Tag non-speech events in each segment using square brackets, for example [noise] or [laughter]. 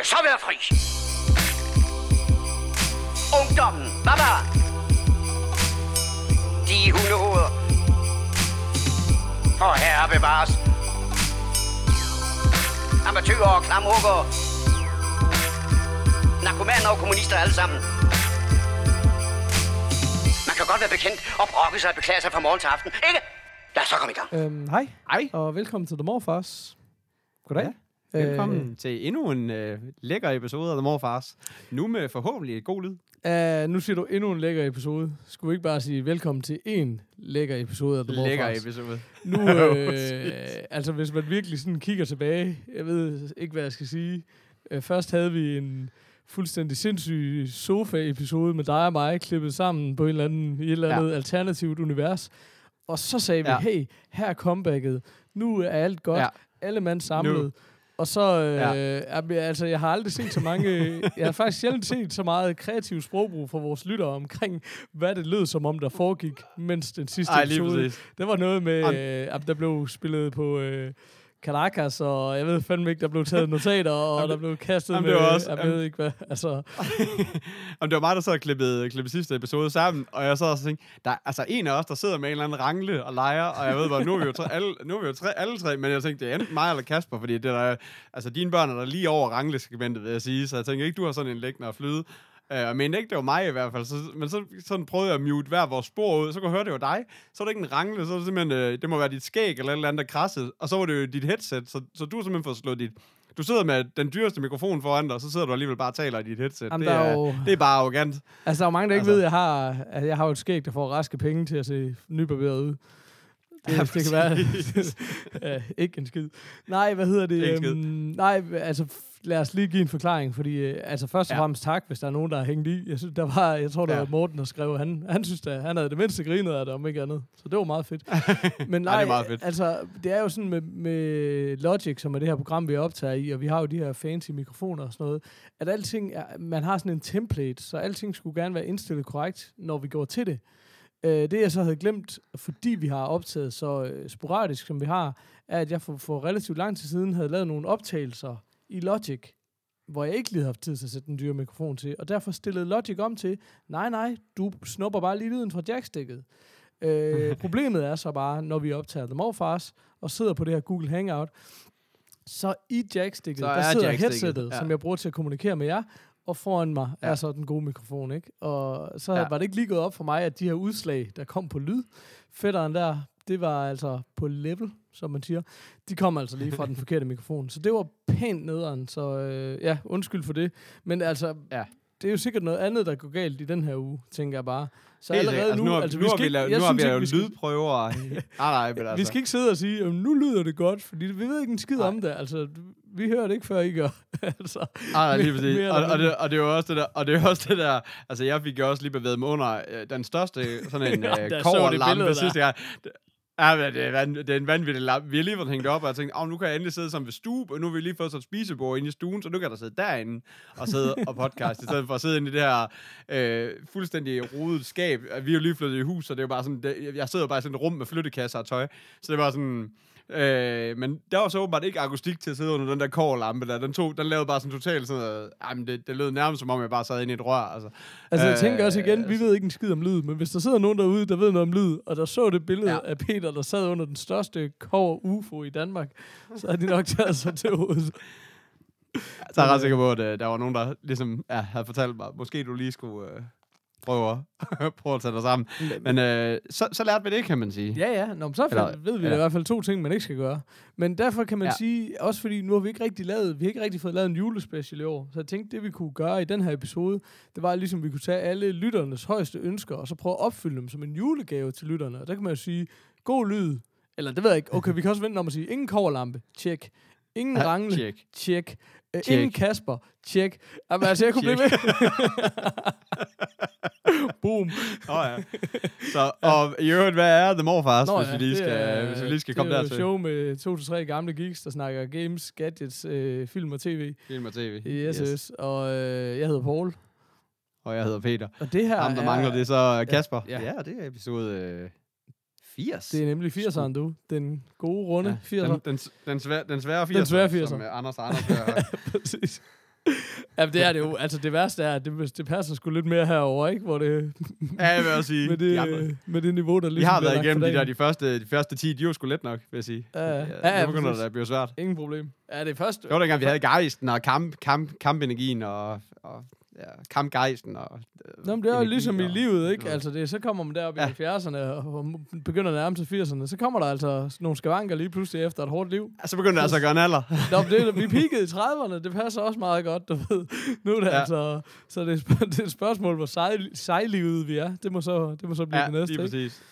jeg så være fri. Ungdommen, baba. De hundehoveder. For herre bevares. Amatøger og klamrukker. Narkomaner og kommunister alle sammen. Man kan godt være bekendt og brokke sig og beklage sig fra morgen til aften, ikke? Lad os så komme i gang. Øhm, hej, Hej. og velkommen til The Morfars. Goddag. Ja, Velkommen øh, til endnu en øh, lækker episode af The Morfars. Nu med forhåbentlig et god lyd. Uh, nu siger du endnu en lækker episode. Skulle vi ikke bare sige velkommen til en lækker episode af The Morfars? Lækker episode. Nu, [laughs] øh, [laughs] altså hvis man virkelig sådan kigger tilbage, jeg ved ikke, hvad jeg skal sige. Øh, først havde vi en fuldstændig sindssyg sofa-episode med dig og mig, klippet sammen på en eller anden, et eller Ja. andet alternativt univers. Og så sagde vi, Ja. hey, her er comebacket. Nu er alt godt. Ja. Alle mand samlet. Nu. Og så, øh, Ja. altså, jeg har aldrig set så mange, jeg har faktisk sjældent set så meget kreativ sprogbrug fra vores lyttere omkring, hvad det lød som om, der foregik, mens den sidste Ej, episode. Det var noget med, øh, der blev spillet på øh, Caracas, og jeg ved fandme ikke, der blev taget notater, og Jamen, der blev kastet jamen, med, det var også- jeg jamen- ved ikke hvad, altså, [laughs] Om det var mig, der så havde klippet, klippet sidste episode sammen, og jeg så også tænkte, der er altså en af os, der sidder med en eller anden rangle og leger, og jeg ved bare, nu er vi jo, tre, alle, nu er vi jo tre, alle tre, men jeg tænkte, det er enten mig eller Kasper, fordi det der, altså dine børn er der lige over ranglesegmentet, vil jeg sige, så jeg tænker ikke, du har sådan en liggende og flyde. Uh, jeg mener ikke, det var mig i hvert fald, så, men så sådan prøvede jeg at mute hver vores spor ud, så kunne jeg høre, det var dig. Så var det ikke en rangle, så var det simpelthen, øh, det må være dit skæg eller et eller andet, der krassede, og så var det jo dit headset, så, så du har simpelthen fået slået dit, du sidder med den dyreste mikrofon foran dig, og så sidder du alligevel bare og taler i dit headset. Jamen, det, er jo- det er bare arrogant. altså der er mange, der ikke Altså- ved, at jeg har, at jeg har jo et skæg, der får raske penge til at se nybarberet ud. Det, Ja, det kan være, [laughs] ja, ikke en skid. Nej, hvad hedder det? Ikke. Øhm, nej, altså lad os lige give en forklaring, fordi øh, altså først og Ja. fremmest tak, hvis der er nogen, der har hængt i. Jeg, synes, der var, jeg tror, det Ja. var Morten, der skrev, han, han synes, at han havde det mindste grinet af det, om ikke andet. Så det var meget fedt. [laughs] Men Ej, nej, det er meget fedt. altså, det er jo sådan med, med Logic, som er det her program, vi optager i, og vi har jo de her fancy mikrofoner og sådan noget, at alting er, man har sådan en template, så alting skulle gerne være indstillet korrekt, når vi går til det. Øh, det jeg så havde glemt, fordi vi har optaget så øh, sporadisk, som vi har, er, at jeg for, for relativt lang tid siden havde lavet nogle optagelser i Logic, hvor jeg ikke lige havde haft tid til at sætte den dyre mikrofon til, og derfor stillede Logic om til, nej, nej, du snupper bare lige lyden fra jackstikket. Øh, [laughs] problemet er så bare, når vi optager The Morfars, og sidder på det her Google Hangout, så i jackstikket, Så der er sidder headsettet, ja. som jeg bruger til at kommunikere med jer, og foran mig ja. Er så den gode mikrofon, ikke? Og så. Ja. var det ikke lige gået op for mig, at de her udslag, der kom på lyd, fætteren der, det var altså på level, som man siger. De kom altså lige fra den [laughs] forkerte mikrofon. Så det var pænt nederen, så øh, ja, undskyld for det. Men altså, Ja. det er jo sikkert noget andet, der går galt i den her uge, tænker jeg bare. Så Helt allerede sikkert. nu, nu, altså, nu har vi lavet, jeg nu har vi lavet skal- lydprøver. [laughs] nej, nej, men altså. Vi skal ikke sidde og sige, at nu lyder det godt, fordi vi ved ikke en skid Nej. om det. Altså, vi hører det ikke, før I gør. [laughs] altså, Nej, nej, lige præcis. Og, og, det, og det er jo også det der, og det er også det der, altså jeg fik jo også lige bevæget mig under øh, den største sådan en Ja, øh, koverlampe sidste gang. Ja, men det er, van, det er en vanvittig lap. Vi har lige været hængt op, og jeg tænkte, oh, nu kan jeg endelig sidde som ved stue, og nu har vi lige fået sådan et spisebord inde i stuen, så nu kan der sidde derinde og sidde og podcast, i stedet for at sidde inde i det her øh, fuldstændig rodet skab. Vi er jo lige flyttet i hus, så det er jo bare sådan, det, jeg sidder jo bare i sådan et rum med flyttekasser og tøj, så det var sådan, Øh, men der var så åbenbart ikke akustik til at sidde under den der kårlampe der. Den, tog, den lavede bare sådan totalt sådan noget, jamen det, det lød nærmest som om, jeg bare sad inde i et rør. Altså, altså jeg Øh, tænker også igen, vi ved ikke en skid om lyd, men hvis der sidder nogen derude, der ved noget om lyd, og der så det billede ja. Af Peter, der sad under den største kover UFO i Danmark, så har de nok taget sig til hovedet. så er jeg ret sikker på, at øh, der var nogen, der ligesom ja, havde fortalt mig, måske du lige skulle øh, prøve, at, prøve at tage dig sammen. Men øh, så, så lærte vi det, kan man sige. Ja, ja. Nå, men så Eller- ved vi ja. i hvert fald to ting, man ikke skal gøre. Men derfor kan man ja. Sige, også fordi nu har vi ikke rigtig lavet, vi har ikke rigtig fået lavet en julespecial i år, så jeg tænkte, det vi kunne gøre i den her episode, det var ligesom, vi kunne tage alle lytternes højeste ønsker, og så prøve at opfylde dem som en julegave til lytterne. Og der kan man jo sige, god lyd, eller det ved jeg ikke, okay, vi kan også vente om at sige, ingen koverlampe, tjek. Ingen Ja, rangle, tjek. tjek. Uh, Tjek. ingen Kasper, tjek. Jamen, altså, jeg kunne blive ved. [laughs] [laughs] Boom. Åh oh, ja. Så, og i øvrigt, hvad er The Morfars, Nå hvis, ja, vi lige skal, er- hvis vi lige skal komme det er dertil? show med to til tre gamle geeks, der snakker games, gadgets, øh, film og tv. Film og tv. Yes, yes. Og øh, jeg hedder Paul. Og jeg hedder Peter. Og det her Ham, der er, mangler, det er så Kasper. ja. Ja, det er episode øh, 80. det er nemlig 80'eren, du. Den gode runde ja, 80'er. den, den, den, svære, den svære 80'er. Den svære 80'er. Som uh, Anders og Anders gør. [laughs] Præcis. Jamen, det er det jo. Altså, det værste er, at det, det passer sgu lidt mere herover, ikke? Hvor det, Ja, jeg vil også sige. med, det, de, andre, med det niveau, der vi ligesom har bliver været igennem de der, de første, de første 10, de var sgu let nok, vil jeg sige. Ja, ja. Ja, Ja, ja, nu begynder det at blive svært. Ingen problem. Ja, det er først... Det var dengang, vi havde gejsten og kamp, kamp, kampenergien og, og ja, kampgejsten. Og, øh, Nå, men det er jo ligesom i og- livet, ikke? Altså, det, så kommer man derop i Ja. 70'erne og begynder at nærme sig 80'erne. Så kommer der altså nogle skavanker lige pludselig efter et hårdt liv. Ja, Så begyndte det altså at gøre en alder. Nå, men det, vi peakede i 30'erne, det passer også meget godt, du ved. Nu er det ja. Altså... Så det er, [laughs] det er et spørgsmål, hvor sej, sejlivet vi er. Det må så, det må så blive Ja, det næste, lige ikke? præcis.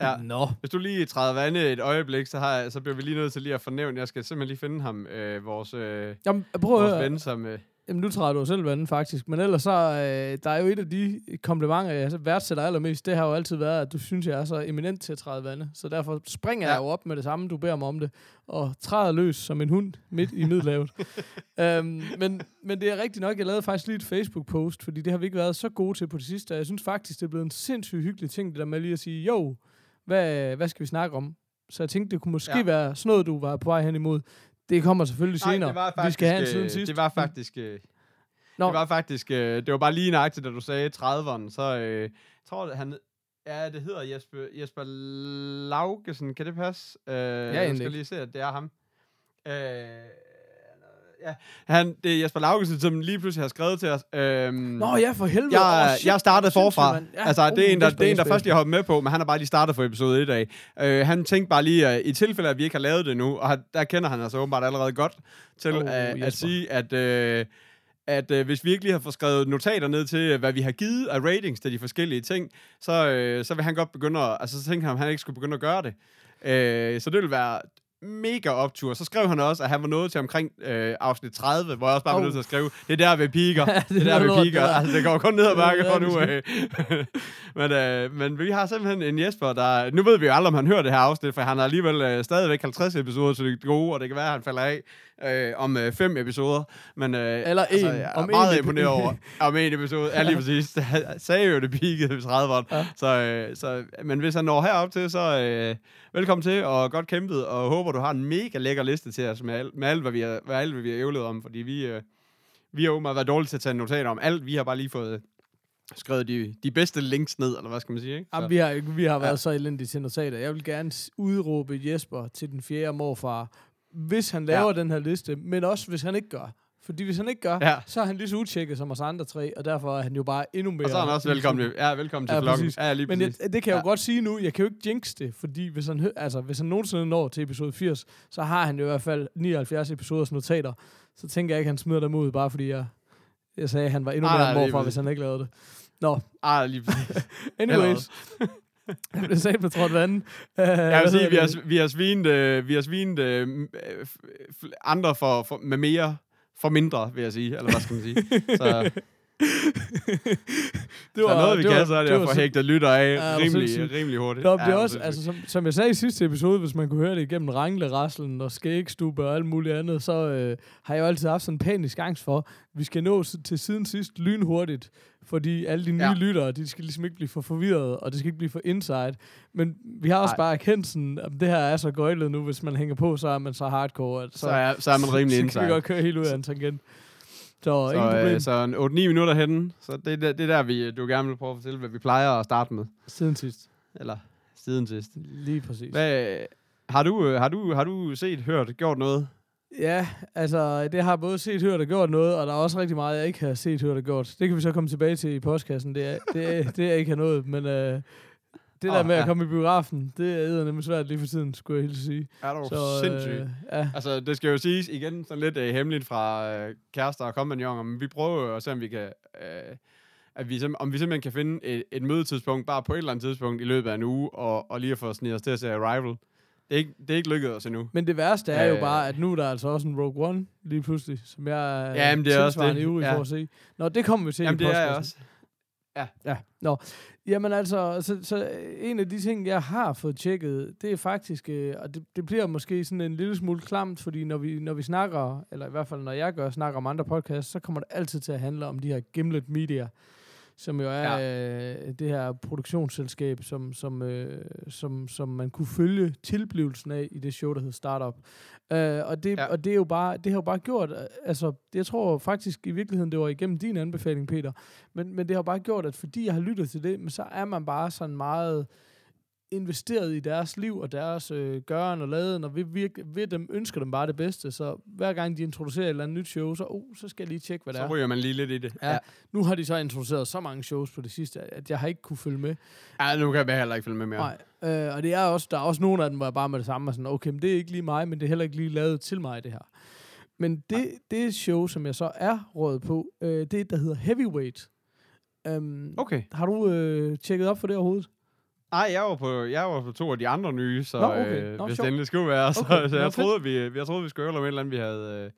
Ja. Nå. Hvis du lige træder vande et øjeblik, så, har jeg, så bliver vi lige nødt til lige at fornævne, jeg skal simpelthen lige finde ham, øh, vores, øh, Jamen, prøv vores ven, som... Øh, Jamen, nu træder du selv vandet, faktisk. Men ellers så, øh, der er jo et af de komplimenter, jeg værdsætter allermest. Det har jo altid været, at du synes, jeg er så eminent til at træde vandet. Så derfor springer ja. Jeg jo op med det samme, du beder mig om det. Og træder løs som en hund midt i middelhavet. [laughs] øhm, men, men det er rigtigt nok, jeg lavede faktisk lige et Facebook-post, fordi det har vi ikke været så gode til på det sidste. Og Jeg synes faktisk, det er blevet en sindssygt hyggelig ting, det der med lige at sige, jo, hvad, hvad skal vi snakke om? Så jeg tænkte, det kunne måske. Ja. være sådan noget, du var på vej hen imod. Det kommer selvfølgelig senere. det var faktisk, vi skal have en øh, siden sidst. Det var faktisk... Øh, Nå. Det var faktisk... Øh, det var bare lige nøjagtigt, da du sagde 30'erne, så... Øh, jeg tror, det, han... Ja, det hedder Jesper, Jesper Laugesen. Kan det passe? Øh, jeg egentlig skal lige se, at det er ham. Øh, ja, han, det er Jesper Laugesen, som lige pludselig har skrevet til os. Øh, Nå ja, for helvede. jeg, shit, jeg startede sindssygt, forfra. Ja. Altså, det er en, der, det er en, der først jeg hoppet med på, men han har bare lige startet for episode 1 af. Øh, han tænkte bare lige, uh, i tilfælde, at vi ikke har lavet det nu, og han- der kender han altså åbenbart allerede godt til Oh, at Jesper. sige, at... Uh, at øh, hvis vi ikke lige har fået skrevet notater ned til, øh, hvad vi har givet af ratings til de forskellige ting, så, øh, så vil han godt begynde at... Altså, så tænker han, at han ikke skulle begynde at gøre det. Øh, så det vil være mega optur. Så skrev han også, at han var nået til omkring øh, afsnit 30, hvor jeg også bare var Oh. nødt til at skrive, det er der, vi piker. [laughs] Ja, det, er der, piker. det der. Altså, det går kun ned ad bakke Det fra nu af. men, øh, men vi har simpelthen en Jesper, der... Nu ved vi jo aldrig, om han hører det her afsnit, for han har alligevel øh, stadigvæk 50 episoder til det gode, og det kan være, at han falder af øh, om øh, fem episoder. Men, øh, Eller en. jeg er Om meget en imponeret over. [laughs] Om en episode. Ja, lige præcis. [laughs] Jeg sagde jo, det peakede ved 30'erne. Ja. Så, øh, så, men hvis han når herop til, så øh, velkommen til, og godt kæmpet, og håber, du har en mega lækker liste til os med, al, med alt, hvad vi har, hvad, alt, hvad vi har ævlet om, fordi vi, øh, vi har åbenbart været dårlige til at tage notater om alt. Vi har bare lige fået skrevet de, de bedste links ned, eller hvad skal man sige, ikke? Jamen, vi har, vi har været Ja. så elendige til notater. Jeg vil gerne udråbe Jesper til den fjerde morfar, hvis han laver ja. den her liste, men også hvis han ikke gør. Fordi hvis han ikke gør, ja. Så er han lige så utjekket som os andre tre, og derfor er han jo bare endnu mere... Og så er han også velkommen, ja, velkommen til Ja, vloggen. præcis. Ja, lige Men jeg, det kan jeg jo Ja. godt sige nu, jeg kan jo ikke jinx det, fordi hvis han, altså, hvis han nogensinde når til episode 80, så har han jo i hvert fald 79 episoders notater. Så tænker jeg ikke, at han smider dem ud, bare fordi jeg, jeg sagde, at han var endnu Nej, mere er morfar, hvis han ikke lavede det. Nå, Ah, lige præcis. [laughs] anyways. Jeg blev sagt på trådt vandet. Uh, Jeg vil sige, vi har, vi har svinet, øh, vi har svinet øh, øh, andre for, for, med mere for mindre, vil jeg sige. Eller hvad skal man sige? [laughs] Så, det så noget, vi det kan, så er det, det at var få så- hægtet lytter af Ja, var rimelig, rimelig hurtigt. Nå, det Ja, også, altså, som, som jeg sagde i sidste episode, hvis man kunne høre det igennem rangle og skægstube og alt muligt andet, så øh, har jeg jo altid haft sådan en panisk angst for, vi skal nå til siden sidst lynhurtigt, fordi alle de nye ja. Lyttere, de skal ligesom ikke blive for forvirrede, og det skal ikke blive for inside. Men vi har også Nej. bare erkendt sådan, at det her er så gøjlet nu, hvis man hænger på, så er man så hardcore. At, så, er, så er man rimelig så kan indsat. vi godt køre helt ud af en tangent. Så, ingen Så, problem. øh, så en 8-9 minutter henne. Så det, er der- det er der, vi, du gerne vil prøve at fortælle, hvad vi plejer at starte med. Siden sidst. Eller siden sidst. Lige præcis. Hvad, har, du, øh, har, du, har du set, hørt, gjort noget? Ja, altså, det har både set, hørt og gjort noget, og der er også rigtig meget, jeg ikke har set, hørt og gjort. Det kan vi så komme tilbage til i postkassen. Det er, det det er jeg ikke har nået, men øh, det der Åh, med at ja. komme i biografen, det er nemlig svært lige for tiden, skulle jeg helt sige. Er du Så, sindssygt? Øh, ja. Altså, det skal jo siges igen sådan lidt øh, hemmeligt fra øh, kærester og kompagnoner, men vi prøver jo at se, om vi kan... Øh, at vi, om vi simpelthen kan finde et, et mødetidspunkt bare på et eller andet tidspunkt i løbet af en uge, og, og lige at få snedet os til at se Arrival. Det er ikke, det er ikke lykkedes os endnu. Men det værste er jo Øh. bare, at nu er der altså også en Rogue One lige pludselig, som jeg er Ja, men det er også det. ivrig Ja. for at se. Nå, det kommer vi til Jamen, i det er jeg også. Ja, nå. Jamen altså, så, så en af de ting, jeg har fået tjekket, det er faktisk, øh, og det, det bliver måske sådan en lille smule klamt, fordi når vi, når vi snakker, eller i hvert fald når jeg gør, snakker om andre podcasts, så kommer det altid til at handle om de her Gimlet Media, som jo er ja. øh, det her produktionsselskab, som, som, øh, som, som man kunne følge tilblivelsen af i det show, der hed Startup. Øh, og, det, ja. og det er jo bare, det har jo bare gjort, øh, altså, jeg tror faktisk i virkeligheden, det var igennem din anbefaling, Peter, men, men det har bare gjort, at fordi jeg har lyttet til det, så er man bare sådan meget investeret i deres liv og deres øh, gøren og laden, og ved, ved, ved dem ønsker dem bare det bedste. Så hver gang de introducerer et eller andet nyt show, så, oh, så skal jeg lige tjekke, hvad det Så er. ryger man lige lidt i det. Ja. Nu har de så introduceret så mange shows på det sidste, at jeg har ikke kunne følge med. ja. nu kan jeg heller ikke følge med mere. Nej. Øh, og det er også, der er også nogle af dem, hvor jeg bare med det samme er sådan, okay, men det er ikke lige mig, men det er heller ikke lige lavet til mig, det her. Men det, det show, som jeg så er rådet på, øh, det er et, der hedder Heavyweight. Um, Okay. Har du øh, tjekket op for det overhovedet? Nej, jeg var på, jeg var på to af de andre nye, så Nå, okay. øh, Nå, hvis sjovt. det endelig skulle være. Så, Okay. så Nå, jeg, fedt. troede, vi, jeg troede, vi skulle øve om et eller andet, vi havde, øh,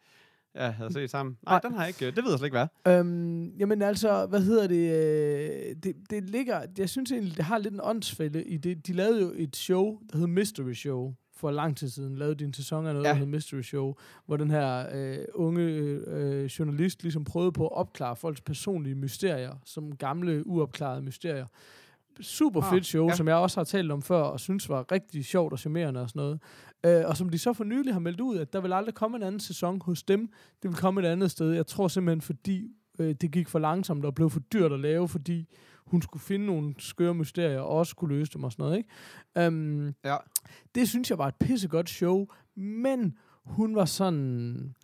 ja, havde set sammen. Nej, den har jeg ikke. øh, Det ved jeg slet ikke, hvad. Øhm, jamen altså, hvad hedder det, det? Det ligger, jeg synes egentlig, det har lidt en åndsfælde i det. De lavede jo et show, der hed Mystery Show, for lang tid siden. Lavede de en sæson af noget, ja. Der hed Mystery Show, hvor den her øh, unge øh, journalist ligesom prøvede på at opklare folks personlige mysterier, som gamle, uopklarede mysterier. Super Ah, fedt show, ja. som jeg også har talt om før, og synes var rigtig sjovt og charmerende og sådan noget. Øh, og som de så for nylig har meldt ud, at der vil aldrig komme en anden sæson hos dem. Det vil komme et andet sted. Jeg tror simpelthen, fordi øh, det gik for langsomt og blev for dyrt at lave, fordi hun skulle finde nogle skøre mysterier og også skulle løse dem og sådan noget. Ikke? Um, Ja. det synes jeg var et pissegodt show, men hun var sådan...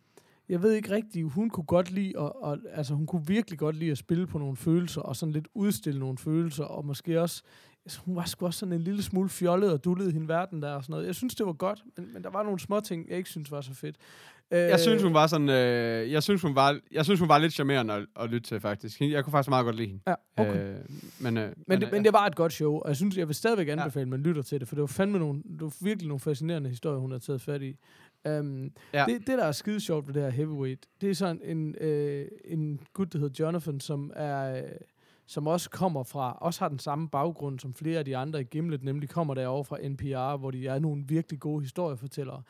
Jeg ved ikke rigtigt, hun kunne godt lide, og, og, altså hun kunne virkelig godt lide at spille på nogle følelser, og sådan lidt udstille nogle følelser, og måske også, altså, hun var sgu også sådan en lille smule fjollet og dullede hende verden der og sådan noget. Jeg synes, det var godt, men, men der var nogle små ting, jeg ikke synes var så fedt. Jeg synes, hun var sådan, øh, jeg synes, hun var, jeg synes, hun var lidt charmerende at, at lytte til, faktisk. Jeg kunne faktisk meget godt lide hende. Ja, okay. Øh, men, øh, Men, det, øh, men det var et godt show, og jeg synes, jeg vil stadigvæk anbefale, at man lytter til det, for det var fandme nogle, det var virkelig nogle fascinerende historier, hun har taget fat i. Um, Ja. det, det, der er skide sjovt ved det her heavyweight, det er sådan en, øh, en gut, der hedder Jonathan, som er... Øh, som også kommer fra, også har den samme baggrund som flere af de andre i Gimlet, nemlig kommer derovre fra NPR, hvor de er nogle virkelig gode historiefortællere.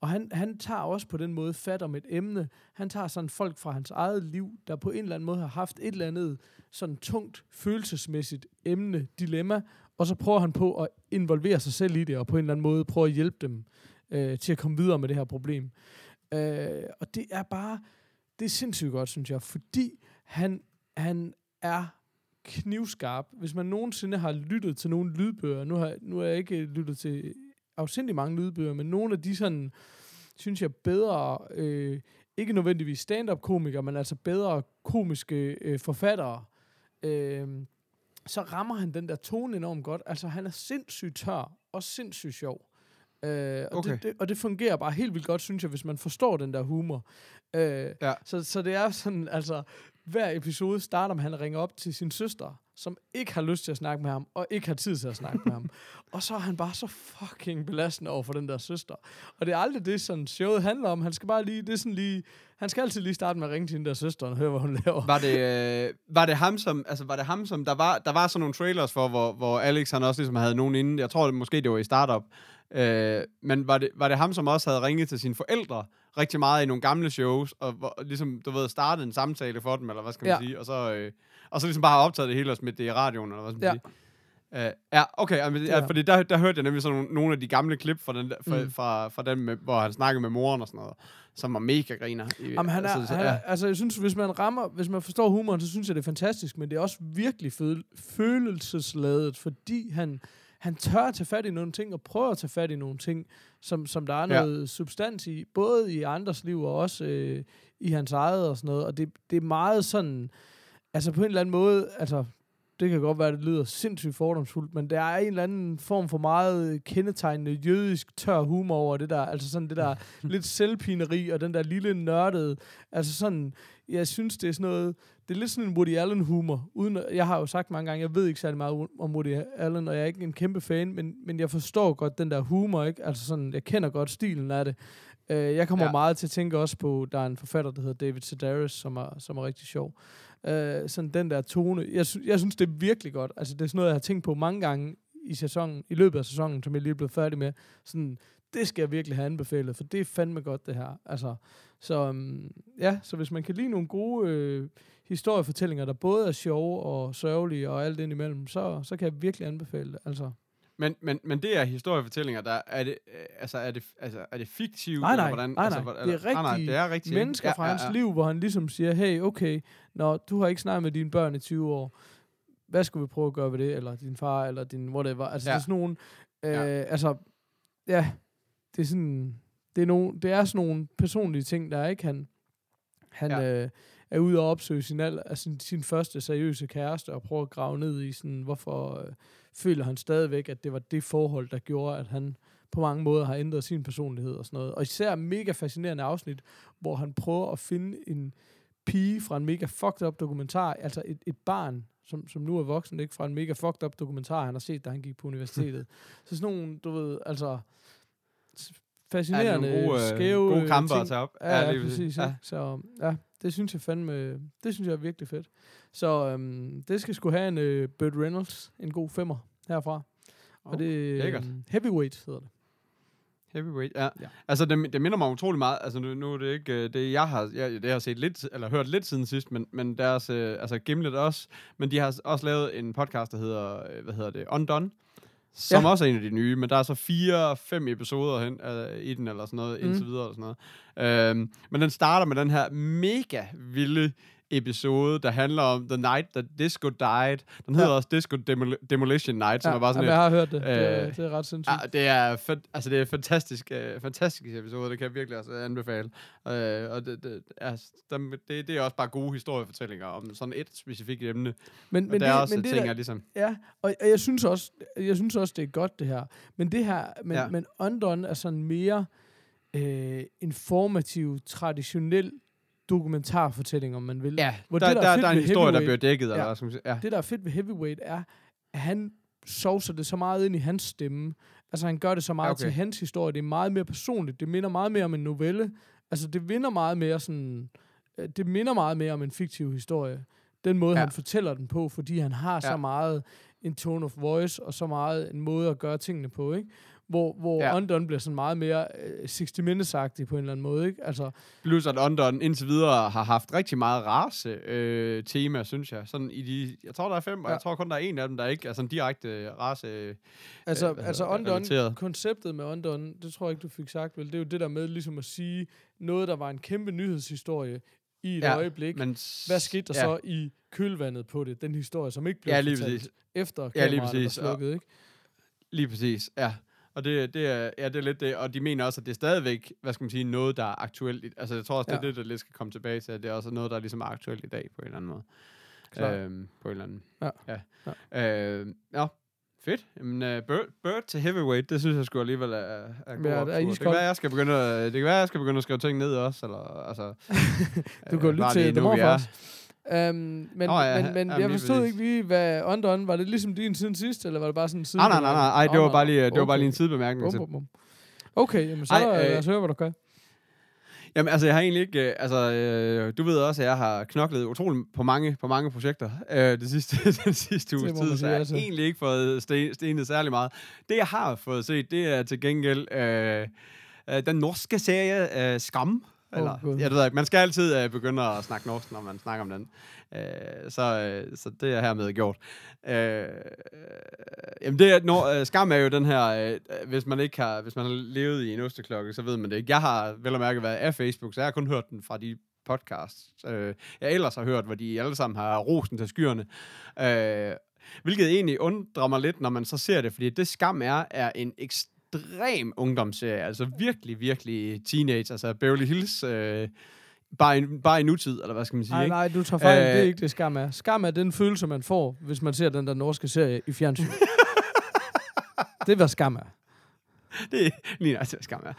Og han, han tager også på den måde fat om et emne. Han tager sådan folk fra hans eget liv, der på en eller anden måde har haft et eller andet sådan tungt, følelsesmæssigt emne, dilemma, og så prøver han på at involvere sig selv i det, og på en eller anden måde prøve at hjælpe dem øh, til at komme videre med det her problem. Øh, og det er bare, det er sindssygt godt, synes jeg, fordi han, han er knivskarp. Hvis man nogensinde har lyttet til nogle lydbøger, nu har, nu har jeg ikke lyttet til afsindelig mange lydbøger, men nogle af de sådan, synes jeg, bedre, øh, ikke nødvendigvis stand-up komikere, men altså bedre komiske øh, forfattere, øh, så rammer han den der tone enormt godt. Altså, han er sindssygt tør og sindssygt sjov. Øh, og, Okay. det, det, og det fungerer bare helt vildt godt, synes jeg, hvis man forstår den der humor. Øh, Ja. så, så det er sådan, altså, hver episode starter med, at han ringer op til sin søster, som ikke har lyst til at snakke med ham, og ikke har tid til at snakke med ham. [laughs] Og så er han bare så fucking belastende over for den der søster. Og det er aldrig det, sådan showet handler om. Han skal bare lige, det er sådan lige, han skal altid lige starte med at ringe til den der søster og høre, hvad hun laver. Var det, øh, var det ham, som, altså var det ham, som, der var, der var sådan nogle trailers for, hvor, hvor Alex han også ligesom havde nogen inden, jeg tror det, måske det var i startup, øh, men var det, var det ham, som også havde ringet til sine forældre rigtig meget i nogle gamle shows, og, hvor, ligesom, du ved, startede en samtale for dem, eller hvad skal man Ja. sige, og så, øh, og så ligesom bare har optaget det hele og smidt det i radioen, eller hvad skal man Ja. sige. Uh, ja, okay, ja, ja, Ja. fordi der, der hørte jeg nemlig sådan nogle, nogle af de gamle klip fra, den fra, Mm. fra, fra dem, med, hvor han snakkede med moren og sådan noget, som var mega griner. Jamen, han er, altså, så- han er, altså, jeg synes, hvis man rammer, hvis man forstår humoren, så synes jeg, det er fantastisk, men det er også virkelig føl- følelsesladet, fordi han, han tør at tage fat i nogle ting, og prøver at tage fat i nogle ting, som, som der er Ja. noget substans i, både i andres liv, og også øh, i hans eget og sådan noget, og det, det er meget sådan, altså på en eller anden måde, altså, det kan godt være, at det lyder sindssygt fordomsfuldt, men der er en eller anden form for meget kendetegnende jødisk tør humor over det der, altså sådan det der [laughs] lidt selvpineri og den der lille nørdede, altså sådan, jeg synes, det er sådan noget, det er lidt sådan en Woody Allen humor, uden, jeg har jo sagt mange gange, jeg ved ikke særlig meget om Woody Allen, og jeg er ikke en kæmpe fan, men, men jeg forstår godt den der humor, ikke? Altså sådan, jeg kender godt stilen af det. Øh, jeg kommer ja. Meget til at tænke også på, der er en forfatter, der hedder David Sedaris, som er, som er rigtig sjov. Øh, sådan den der tone, jeg, sy- jeg synes, det er virkelig godt. Altså, det er sådan noget, jeg har tænkt på mange gange i sæsonen, i løbet af sæsonen, som jeg lige er blevet færdig med. Sådan, det skal jeg virkelig have anbefalet, for det er fandme godt, det her. Altså, Så um, ja, så hvis man kan lide nogle gode øh, historiefortællinger, der både er sjove og sørgelige og alt indimellem, så, så kan jeg virkelig anbefale det. Altså, Men, men, men det er historiefortællinger, der er det, øh, altså, er det, altså, er det fiktivt? Nej, nej, eller hvordan? nej, altså, nej. hvor- Det er eller- nej, nej, rigtige det er rigtigt. ikke? mennesker fra hans liv, hvor han ligesom siger, hey, okay, når du har ikke snakket med dine børn i 20 år, hvad skulle vi prøve at gøre ved det? Eller din far, eller din whatever. Altså, Ja. det er sådan nogle, øh, Ja. altså, ja, det er sådan, det er, nogle, det er sådan nogle personlige ting, der er ikke, han, han Ja. øh, er ude og opsøge sin, al, altså, sin, sin første seriøse kæreste, og prøver at grave ned i sådan, hvorfor øh, føler han stadigvæk, at det var det forhold, der gjorde, at han på mange måder har ændret sin personlighed og sådan noget. Og især mega fascinerende afsnit, hvor han prøver at finde en pige fra en mega fucked up dokumentar, altså et, et barn, som, som nu er voksen, ikke fra en mega fucked up dokumentar, han har set, da han gik på universitetet. [laughs] så sådan nogle, du ved, altså Ja, er fascinerende, nogle gode, øh, skæve gode kampe ting. at tage op. Ja, ja, lige præcis. Ja. Så ja, det synes jeg fandme, det synes jeg er virkelig fedt. Så øhm, det skal sgu have en øh, Burt Reynolds, en god femmer herfra. Og det lækkert. øhm, Heavyweight hedder det. Heavyweight, ja. Ja. ja. Altså, det, det minder mig utrolig meget. Altså, nu, nu er det ikke øh, det, jeg har, jeg, det har set lidt, eller hørt lidt siden sidst, men, men deres, øh, altså Gimlet også, men de har også lavet en podcast, der hedder, øh, hvad hedder det, Undone, som Ja. også er en af de nye, men der er så fire, fem episoder hen, øh, i den, eller sådan noget, Mm. indtil videre, eller sådan noget. Øhm, men den starter med den her mega vilde episode, der handler om The Night That Disco Died. Den hedder Ja. også Disco Demol- Demolition Night, som ja, er bare sådan jamen, et, jeg har hørt det. det, er, øh, det er ret sindssygt. Ja, det er, fa- altså det er fantastisk, uh, fantastisk episode, det kan jeg virkelig også anbefale. Uh, og det, det, er, dem, det, det er også bare gode historiefortællinger om sådan et specifikt emne. men, Men men der er det, også men det ting, der, jeg ligesom... Ja, og, og jeg synes også, jeg synes også, det er godt det her. Men det her, men. Ja. men Undone er sådan mere øh, informativ, traditionel dokumentarfortælling, om man vil. Ja, Hvor der, det, der, der er der, er en historie, der bliver dækket, eller Ja. man sige. Ja. Det, der er fedt ved Heavyweight, er, at han sovser det så meget ind i hans stemme. Altså, han gør det så meget okay. til hans historie. Det er meget mere personligt. Det minder meget mere om en novelle. Altså, det minder meget mere sådan... øh, Det minder meget mere om en fiktiv historie. Den måde, ja. Han fortæller den på, fordi han har ja. så meget en tone of voice, og så meget en måde at gøre tingene på, ikke? Hvor, hvor ja. Undone bliver sådan meget mere øh, 60 Minutes-agtig på en eller anden måde, ikke? Altså, Plus at Undone indtil videre har haft rigtig meget race øh, tema, synes jeg. Sådan i de, jeg tror, der er fem, og Ja. jeg tror kun, der er en af dem, der ikke er sådan direkte race. Øh, Altså, altså Undone, relateret. konceptet med Undone, det tror jeg ikke, du fik sagt, vel? Det er jo det der med ligesom at sige noget, der var en kæmpe nyhedshistorie i et ja, øjeblik. Men, Hvad skete der ja, så i kølvandet på det? Den historie, som ikke blev Ja, lige fortalt præcis. efter Ja, lige præcis, var slukket, ikke? Lige præcis, ja. Og det, det, er, ja, det er lidt det, og de mener også, at det er stadigvæk, hvad skal man sige, noget, der er aktuelt. Altså, jeg tror også, det er Ja. det, der lidt skal komme tilbage til, at det er også noget, der ligesom er aktuelt i dag, på en eller anden måde. Klart. Øhm, på en eller anden. Ja. Ja. ja. Øh, ja. Fedt. Jamen, uh, Bird, Bird til heavyweight, det synes jeg sgu alligevel er, er god Ja, det er optur. Det kan være, jeg skal begynde at, det kan være, jeg skal begynde at skrive ting ned også, eller, altså... [laughs] Du kan jo lytte til The er- Morfars. Um, men Nå, ja, men, men jamen, jeg forstod ikke lige, hvad Undone, var det ligesom din siden sidst, eller var det bare sådan en side? Nej, nej, nej, nej, ej, det var bare lige, det var bare lige en Okay. sidebemærkning Bum, bum, bum. Okay, jamen så Ej, øh, lad os høre, hvad du kan. Jamen, altså, jeg har egentlig ikke... Øh, altså, øh, du ved også, at jeg har knoklet utroligt på mange, på mange projekter øh, det sidste, [laughs] den sidste uges man tid, så jeg har altså. egentlig ikke fået sten, stenet særlig meget. Det, jeg har fået set, det er til gengæld øh, øh, den norske serie øh, Skam. Eller, Gud. jeg ved ikke, man skal altid øh, begynde at snakke norsk, når man snakker om den. Øh, så, øh, så det er hermed gjort. Øh, jamen det er, når, øh, skam er jo den her, øh, hvis man ikke har, hvis man har levet i en osteklokke, så ved man det ikke. Jeg har vel og mærke været af Facebook, så jeg har kun hørt den fra de podcasts, øh, jeg ellers har hørt, hvor de alle sammen har rosen til skyerne. Øh, hvilket egentlig undrer mig lidt, når man så ser det, fordi det skam er, er en ekstrem ungdomsserie, altså virkelig, virkelig teenage, altså Beverly Hills, øh, bare, i, bare i nutid, eller hvad skal man sige, Nej, ikke? nej, du tager fejl. Øh, det er Øh, ikke det skam er. Skam er den følelse, man får, hvis man ser den der norske serie i fjernsyn. [laughs] det er, hvad skam er. det er lige nøjagtigt, skam er.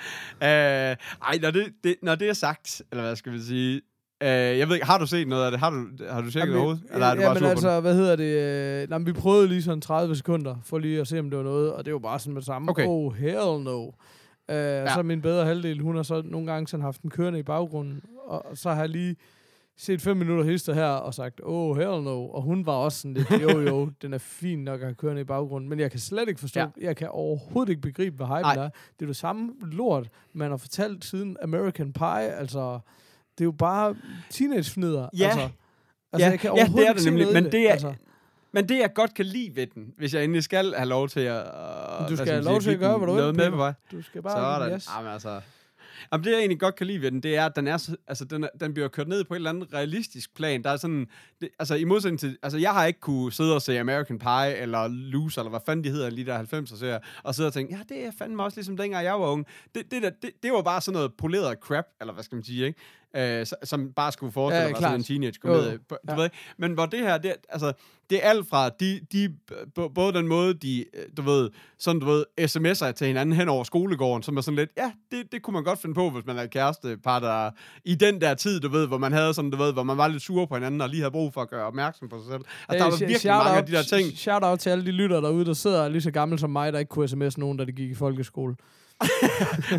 Øh, ej, når det, det, når det er sagt, eller hvad skal vi sige, øh, jeg ved ikke, har du set noget af det? Har du, har du det overhovedet? Eller er du ja, bare men altså, hvad hedder det? Øh, nej, men vi prøvede lige sådan 30 sekunder, for lige at se, om det var noget, og det var bare sådan med det samme. Okay. Oh, hell no. Øh, ja. Så min bedre halvdel, hun har så nogle gange sådan haft den kørende i baggrunden, og, så har jeg lige set fem minutter hister her og sagt, oh, hell no. Og hun var også sådan lidt, jo, jo, [laughs] den er fin nok at have kørende i baggrunden. Men jeg kan slet ikke forstå, Ja. jeg kan overhovedet ikke begribe, hvad hypen Nej. er. Det er det samme lort, man har fortalt siden American Pie. Altså, det er jo bare teenage-fnider. Ja. Altså, altså Ja, jeg kan ja, det overhovedet er det nemlig, men det er- Altså, Men det, jeg godt kan lide ved den, hvis jeg endelig skal have lov til at... Du skal have lov til at gøre, hvad du vil, noget med på vej. du skal bare Sådan. yes. Jamen, altså... Jamen, det jeg egentlig godt kan lide ved den, det er, at den, er, så- altså, den, er, den bliver kørt ned på et eller andet realistisk plan. Der er sådan, det, altså i modsætning til, altså jeg har ikke kunne sidde og se American Pie, eller Loose, eller hvad fanden de hedder, lige der 90'er serier, og sidde og tænke, ja, det er fandme også ligesom dengang jeg var ung. Det, det, der, det, det var bare sådan noget poleret crap, eller hvad skal man sige, ikke? Øh, som bare skulle forestille Ja, være sådan en teenage Jo, jo. komedie. Du Ja. ved ikke? Men hvor det her, det, altså, det er alt fra, de, de, både den måde, de, øh, du ved, sådan, du ved, sms'er til hinanden hen over skolegården, som er sådan lidt, ja, det, det kunne man godt finde på, hvis man er et kærestepar, der i den der tid, du ved, hvor man havde sådan, du ved, hvor man var lidt sur på hinanden, og lige havde brug for at gøre opmærksom på sig selv. Altså, der var virkelig mange af out- de der ting. Shout out til alle de lytter derude, der sidder er lige så gamle som mig, der ikke kunne sms nogen, da de gik i folkeskole.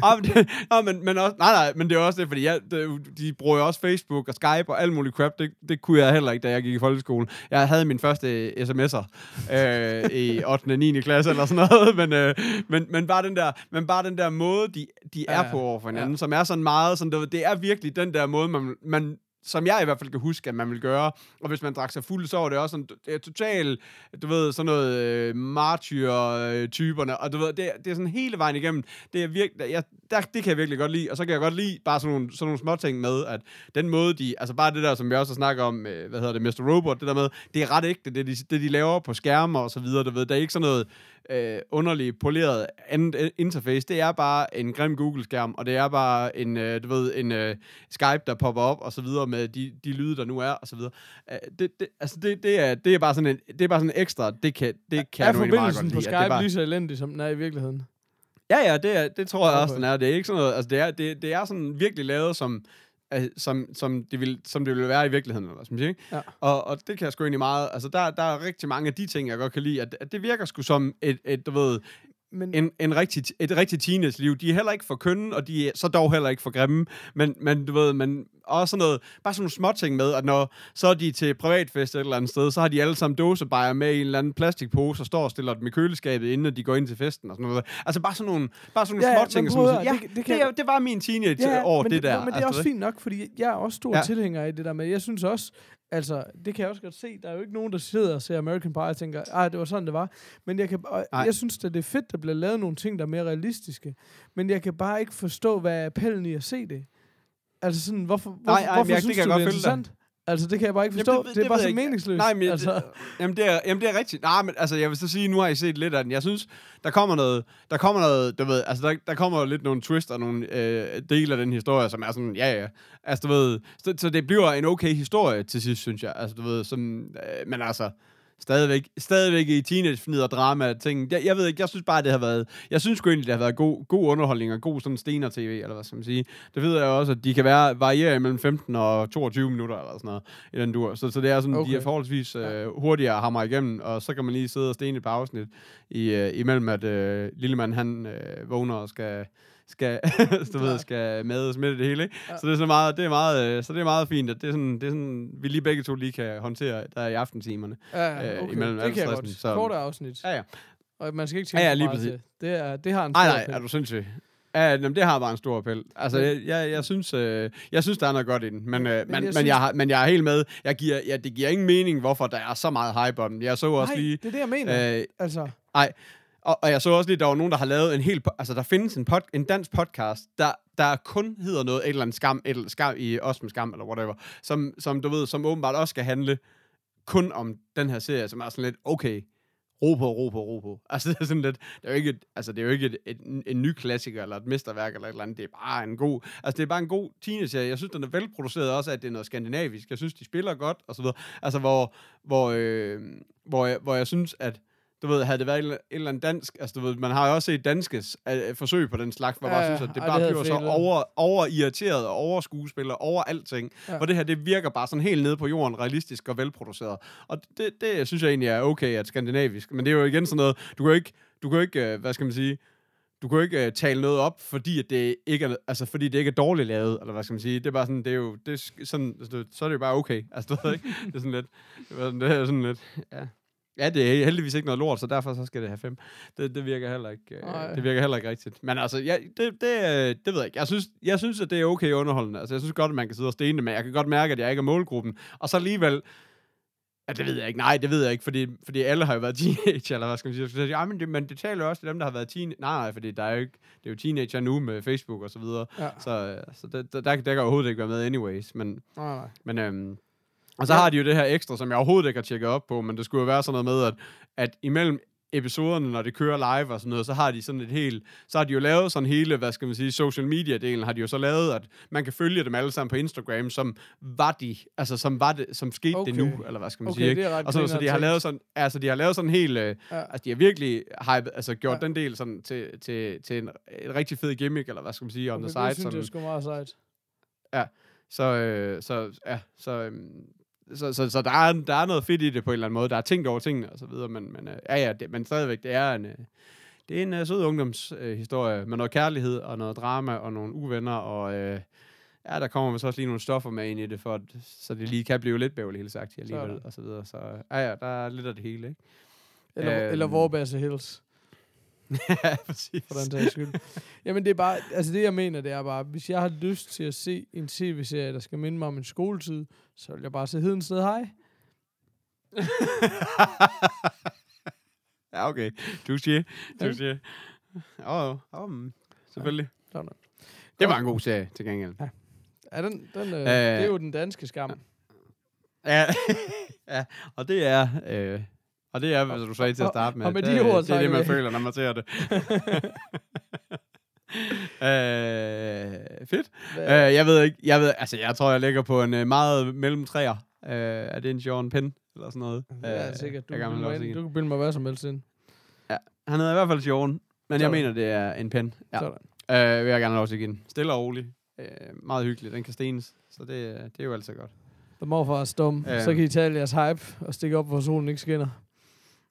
Ah, men, det- ah, men, men også, nej, nej, men det er også det, fordi jeg, det, de bruger jo også Facebook og Skype og alt muligt crap. Det, det kunne jeg heller ikke, da jeg gik i folkeskolen. Jeg havde min første sms'er øh, i 8. og 9. klasse eller sådan noget, men, øh, men, men, bare den der, men bare den der måde, de, de er Ja, på over for hinanden, ja. som er sådan meget, sådan, ved, det er virkelig den der måde, man, man som jeg i hvert fald kan huske, at man vil gøre. Og hvis man drak sig fuld, så var det også sådan, det er du ved, sådan noget øh, martyr-typerne, og du ved, det, det er sådan hele vejen igennem. Det er virkelig, jeg, der, det kan jeg virkelig godt lide, og så kan jeg godt lide bare sådan nogle, sådan nogle små ting med, at den måde, de, altså bare det der, som vi også har snakket om, øh, hvad hedder det, Mr. Robot, det der med, det er ret ægte, det de, det de laver på skærme og så videre, du ved, der er ikke sådan noget øh, underligt poleret andet interface, det er bare en grim Google-skærm, og det er bare en, øh, du ved, en øh, Skype, der popper op, og så videre med de, de lyde, der nu er, og så videre. Øh, det, det, altså det, det, er, det er bare sådan en, det er bare sådan en ekstra, det kan, det kan er jeg nu egentlig meget godt på lide, at det er Skype bare, lige så elendig, som den er i virkeligheden? Ja, ja, det, er, det tror jeg også, den er. Det er ikke sådan noget, altså det er, det, det er sådan virkelig lavet som, som, som, det vil, som det ville være i virkeligheden, eller hvad skal man sige, ikke? Ja. Og, og det kan jeg sgu egentlig meget, altså der, der er rigtig mange af de ting, jeg godt kan lide, at, at det virker sgu som et, et du ved, Men, en, en rigtig, et rigtig teenage-liv. De er heller ikke for kønne, og de er så dog heller ikke for grimme, men, men du ved, men også sådan noget, bare sådan nogle små ting med, at når så er de til privatfest et eller andet sted, så har de alle sammen dåsebajer med i en eller anden plastikpose, og står og stiller dem i køleskabet, inden de går ind til festen og sådan noget. Altså bare sådan nogle, bare sådan nogle Ja, små men ting, prøv som siger, ja, det- det, det det, kan- er, det var min teenage-år, men det der. Men det er altså, også det- fint nok, fordi jeg er også stor Ja. ja. tilhænger af det der med, jeg synes også, altså, det kan jeg også godt se, der er jo ikke nogen, der sidder og ser American Pie og tænker, ej, det var sådan, det var. Men jeg, kan, og Nej. jeg synes, at det er fedt, der bliver lavet nogle ting, der er mere realistiske. Men jeg kan bare ikke forstå, hvad er appellen i at se det. Altså sådan, hvorfor, hvorfor, Nej, ej, men hvorfor jeg- det synes kan jeg du, det er følge dig. Altså, det kan jeg bare ikke Jamen, forstå. det- det, det er bare så meningsløst. Nej, men altså, det, jamen, det er, jamen, det er rigtigt. Nej, men altså, jeg vil så sige, nu har I set lidt af den. Jeg synes, der kommer noget, der kommer noget, du ved, altså, der, der kommer lidt nogle twist og nogle øh, dele af den historie, som er sådan, ja, ja. Altså, du ved, så, så det bliver en okay historie til sidst, synes jeg. Altså, du ved, sådan, øh, men altså, stadigvæk, stadigvæk i teenage og drama ting. Jeg, jeg ved ikke, jeg synes bare, det har været, jeg synes sgu egentlig, det har været god, god underholdning og god sådan stener tv, eller hvad skal man sige. Det ved jeg også, at de kan være, variere mellem 15 og 22 minutter, eller sådan noget, i den dur. Så, så det er sådan, okay. de er forholdsvis øh, hurtigere hamre igennem, og så kan man lige sidde og stene et par afsnit, i, øh, imellem at øh, Lillemand, han øh, vågner og skal skal, [laughs] du ved, skal mades med det hele, ikke? Ja. Så det er så meget, det er meget, øh, så det er meget fint, at det er sådan, det er sådan, vi lige begge to lige kan håndtere der i aftentimerne. ja, øh, okay. imellem det kan jeg godt. så- Korte afsnit. Ja, ja. Og man skal ikke Ja, tænke ja, ja, lige meget til. Det, er, det har en Nej, stor nej, appel. er du sindssyg? Ja, jamen, det har bare en stor appel. Altså, jeg, jeg, jeg, synes, øh, jeg synes, der er noget godt i den, men, øh, men, men, jeg jeg, synes- jeg har, men jeg er helt med. Jeg giver, ja, det giver ingen mening, hvorfor der er så meget hype om den. Jeg så også Nej, lige... det er det, jeg mener. Øh, altså, og, og jeg så også lige, der var nogen, der har lavet en helt... po- Altså, der findes en, pod, en dansk podcast, der, der kun hedder noget, et eller andet skam, et eller andet skam i os med skam, eller whatever, som, som du ved, som åbenbart også skal handle kun om den her serie, som er sådan lidt, okay, ro på, ro på, ro på. [laughs] Altså, det er sådan lidt, det er jo ikke, et, altså, det er jo ikke et, et, en, en ny klassiker, eller et mesterværk, eller et eller andet, det er bare en god, altså, det er bare en god teenageserie. Jeg synes, den er velproduceret også, at det er noget skandinavisk. Jeg synes, de spiller godt, og så videre. Altså, hvor, hvor, øh, hvor, jeg, hvor jeg synes, at du ved, havde det været et eller- andet dansk, altså du ved, man har jo også set danskes øh, forsøg på den slags, hvor Ja, ja, bare ja. synes, at det Ej, bare det bliver så over, over irriteret, og over skuespiller, over alting. Ja. Ja. Hvor det her, det virker bare sådan helt nede på jorden, realistisk og velproduceret. Og det, det synes jeg egentlig er okay, at skandinavisk. Men det er jo igen sådan noget, du kan jo ikke, du kan jo ikke øh, hvad skal man sige, du kan jo ikke uh, tale noget op, fordi at det ikke er, altså fordi det ikke er dårligt lavet, eller hvad skal man sige. Det er bare sådan, det er jo, det er sådan, altså, det, så er det jo bare okay. Altså, du ved ikke, det er sådan lidt, det er sådan lidt, ja. Ja, det er heldigvis ikke noget lort, så derfor så skal det have fem. Det, det virker heller ikke, Nej. uh, det virker heller ikke rigtigt. Men altså, ja, det, det, øh, det ved jeg ikke. Jeg synes, jeg synes, at det er okay underholdende. Altså, jeg synes godt, at man kan sidde og stene det, men jeg kan godt mærke, at jeg ikke er målgruppen. Og så alligevel, Ja, det ved jeg ikke. Nej, det ved jeg ikke, fordi, fordi alle har jo været [laughs] teenager, eller hvad skal man sige. Så, ja, men det, men det taler jo også til dem, der har været teenager. Nej, nej, fordi der er jo ikke, det er jo teenager nu med Facebook og så videre. Ja. Så, øh, så det, der, der, der kan overhovedet ikke være med anyways. Men, Nej, nej. men øhm, og så Ja. har de jo det her ekstra, som jeg overhovedet ikke har tjekket op på, men det skulle jo være sådan noget med, at, at imellem episoderne, når det kører live og sådan noget, så har de sådan et helt, så har de jo lavet sådan hele, hvad skal man sige, social media delen, har de jo så lavet, at man kan følge dem alle sammen på Instagram, som var de, altså som var det, som skete okay. det nu, eller hvad skal man Okay, sige, ikke? det er ret Og så, så de har lavet sådan, altså de har lavet sådan helt, øh, Ja. altså de har virkelig hypet, altså gjort Ja. ja. den del sådan til, til, til en, en rigtig fed gimmick, eller hvad skal man sige, on Okay, the det side. synes Sådan, jeg sgu meget sejt. så, øh, så, ja, så, øhm, så, så, så der, er, der er noget fedt i det på en eller anden måde. Der er tænkt over tingene og så videre, men, men øh, ja, ja, det, men stadigvæk, det er en, øh, det er en øh, sød ungdomshistorie historie med noget kærlighed og noget drama og nogle uvenner, og øh, ja, der kommer vist også lige nogle stoffer med ind i det, for at, så det lige kan blive lidt bævligt, helt sagt, alligevel, og så videre. Så ja, ja, der er lidt af det hele, ikke? Eller, Øhm. eller Vorbasse Hills, [laughs] ja, præcis. for den sags skyld. Jamen det er bare, altså det jeg mener, det er bare, hvis jeg har lyst til at se en tv-serie, der skal minde mig om en skoletid, så vil jeg bare se Hedens Sted Hej. [laughs] ja, okay. Touché. Touché. Åh, oh, oh, mm, selvfølgelig. Sådan. Det var en god serie, til gengæld. Ja, den, den, øh, Øh. det er jo den danske skam. Ja, [laughs] ja og det er... Øh, og det er, hvad du sagde til at starte med. og med de det, ord, det er det, man føler, når man ser det. [laughs] øh, fedt. Øh, jeg ved ikke, jeg ved, altså jeg tror, jeg ligger på en øh, meget mellem træer. Øh, er det en Sean Penn, eller sådan noget? Det er sikkert. Du, jeg kan kan ind. ikke. du kan bilde mig hvad som helst ind. Han hedder i hvert fald Sean, men jeg Sådan. mener, det er en pen. Ja. Sådan. Øh, vil jeg gerne have lov til igen. Stille og rolig. Øh, meget hyggeligt. Den kan stenes, så det, øh, det er jo altid godt. The morfar er stum. Ja. Så kan I tage jeres hype og stikke op, hvor solen ikke skinner.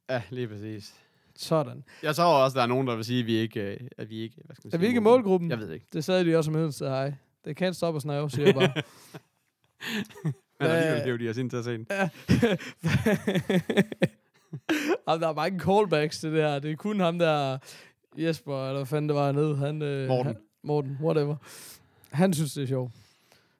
Ja, lige præcis. Sådan. Jeg tror også, der er nogen, der vil sige, at vi ikke, øh, at vi ikke, hvad skal man Er sige, vi ikke i målgruppen? Jeg ved ikke. Det sagde de også om Hedens Sted Hej. Det kan stoppe os now, siger jeg bare. [laughs] Men alligevel giver de os ind til at se den. [laughs] Jamen, der er mange callbacks til det her. Det er kun ham der, Jesper, eller hvad fanden det var hernede. Han, øh, Morten. Han, Morten, whatever. Han synes, det er sjovt.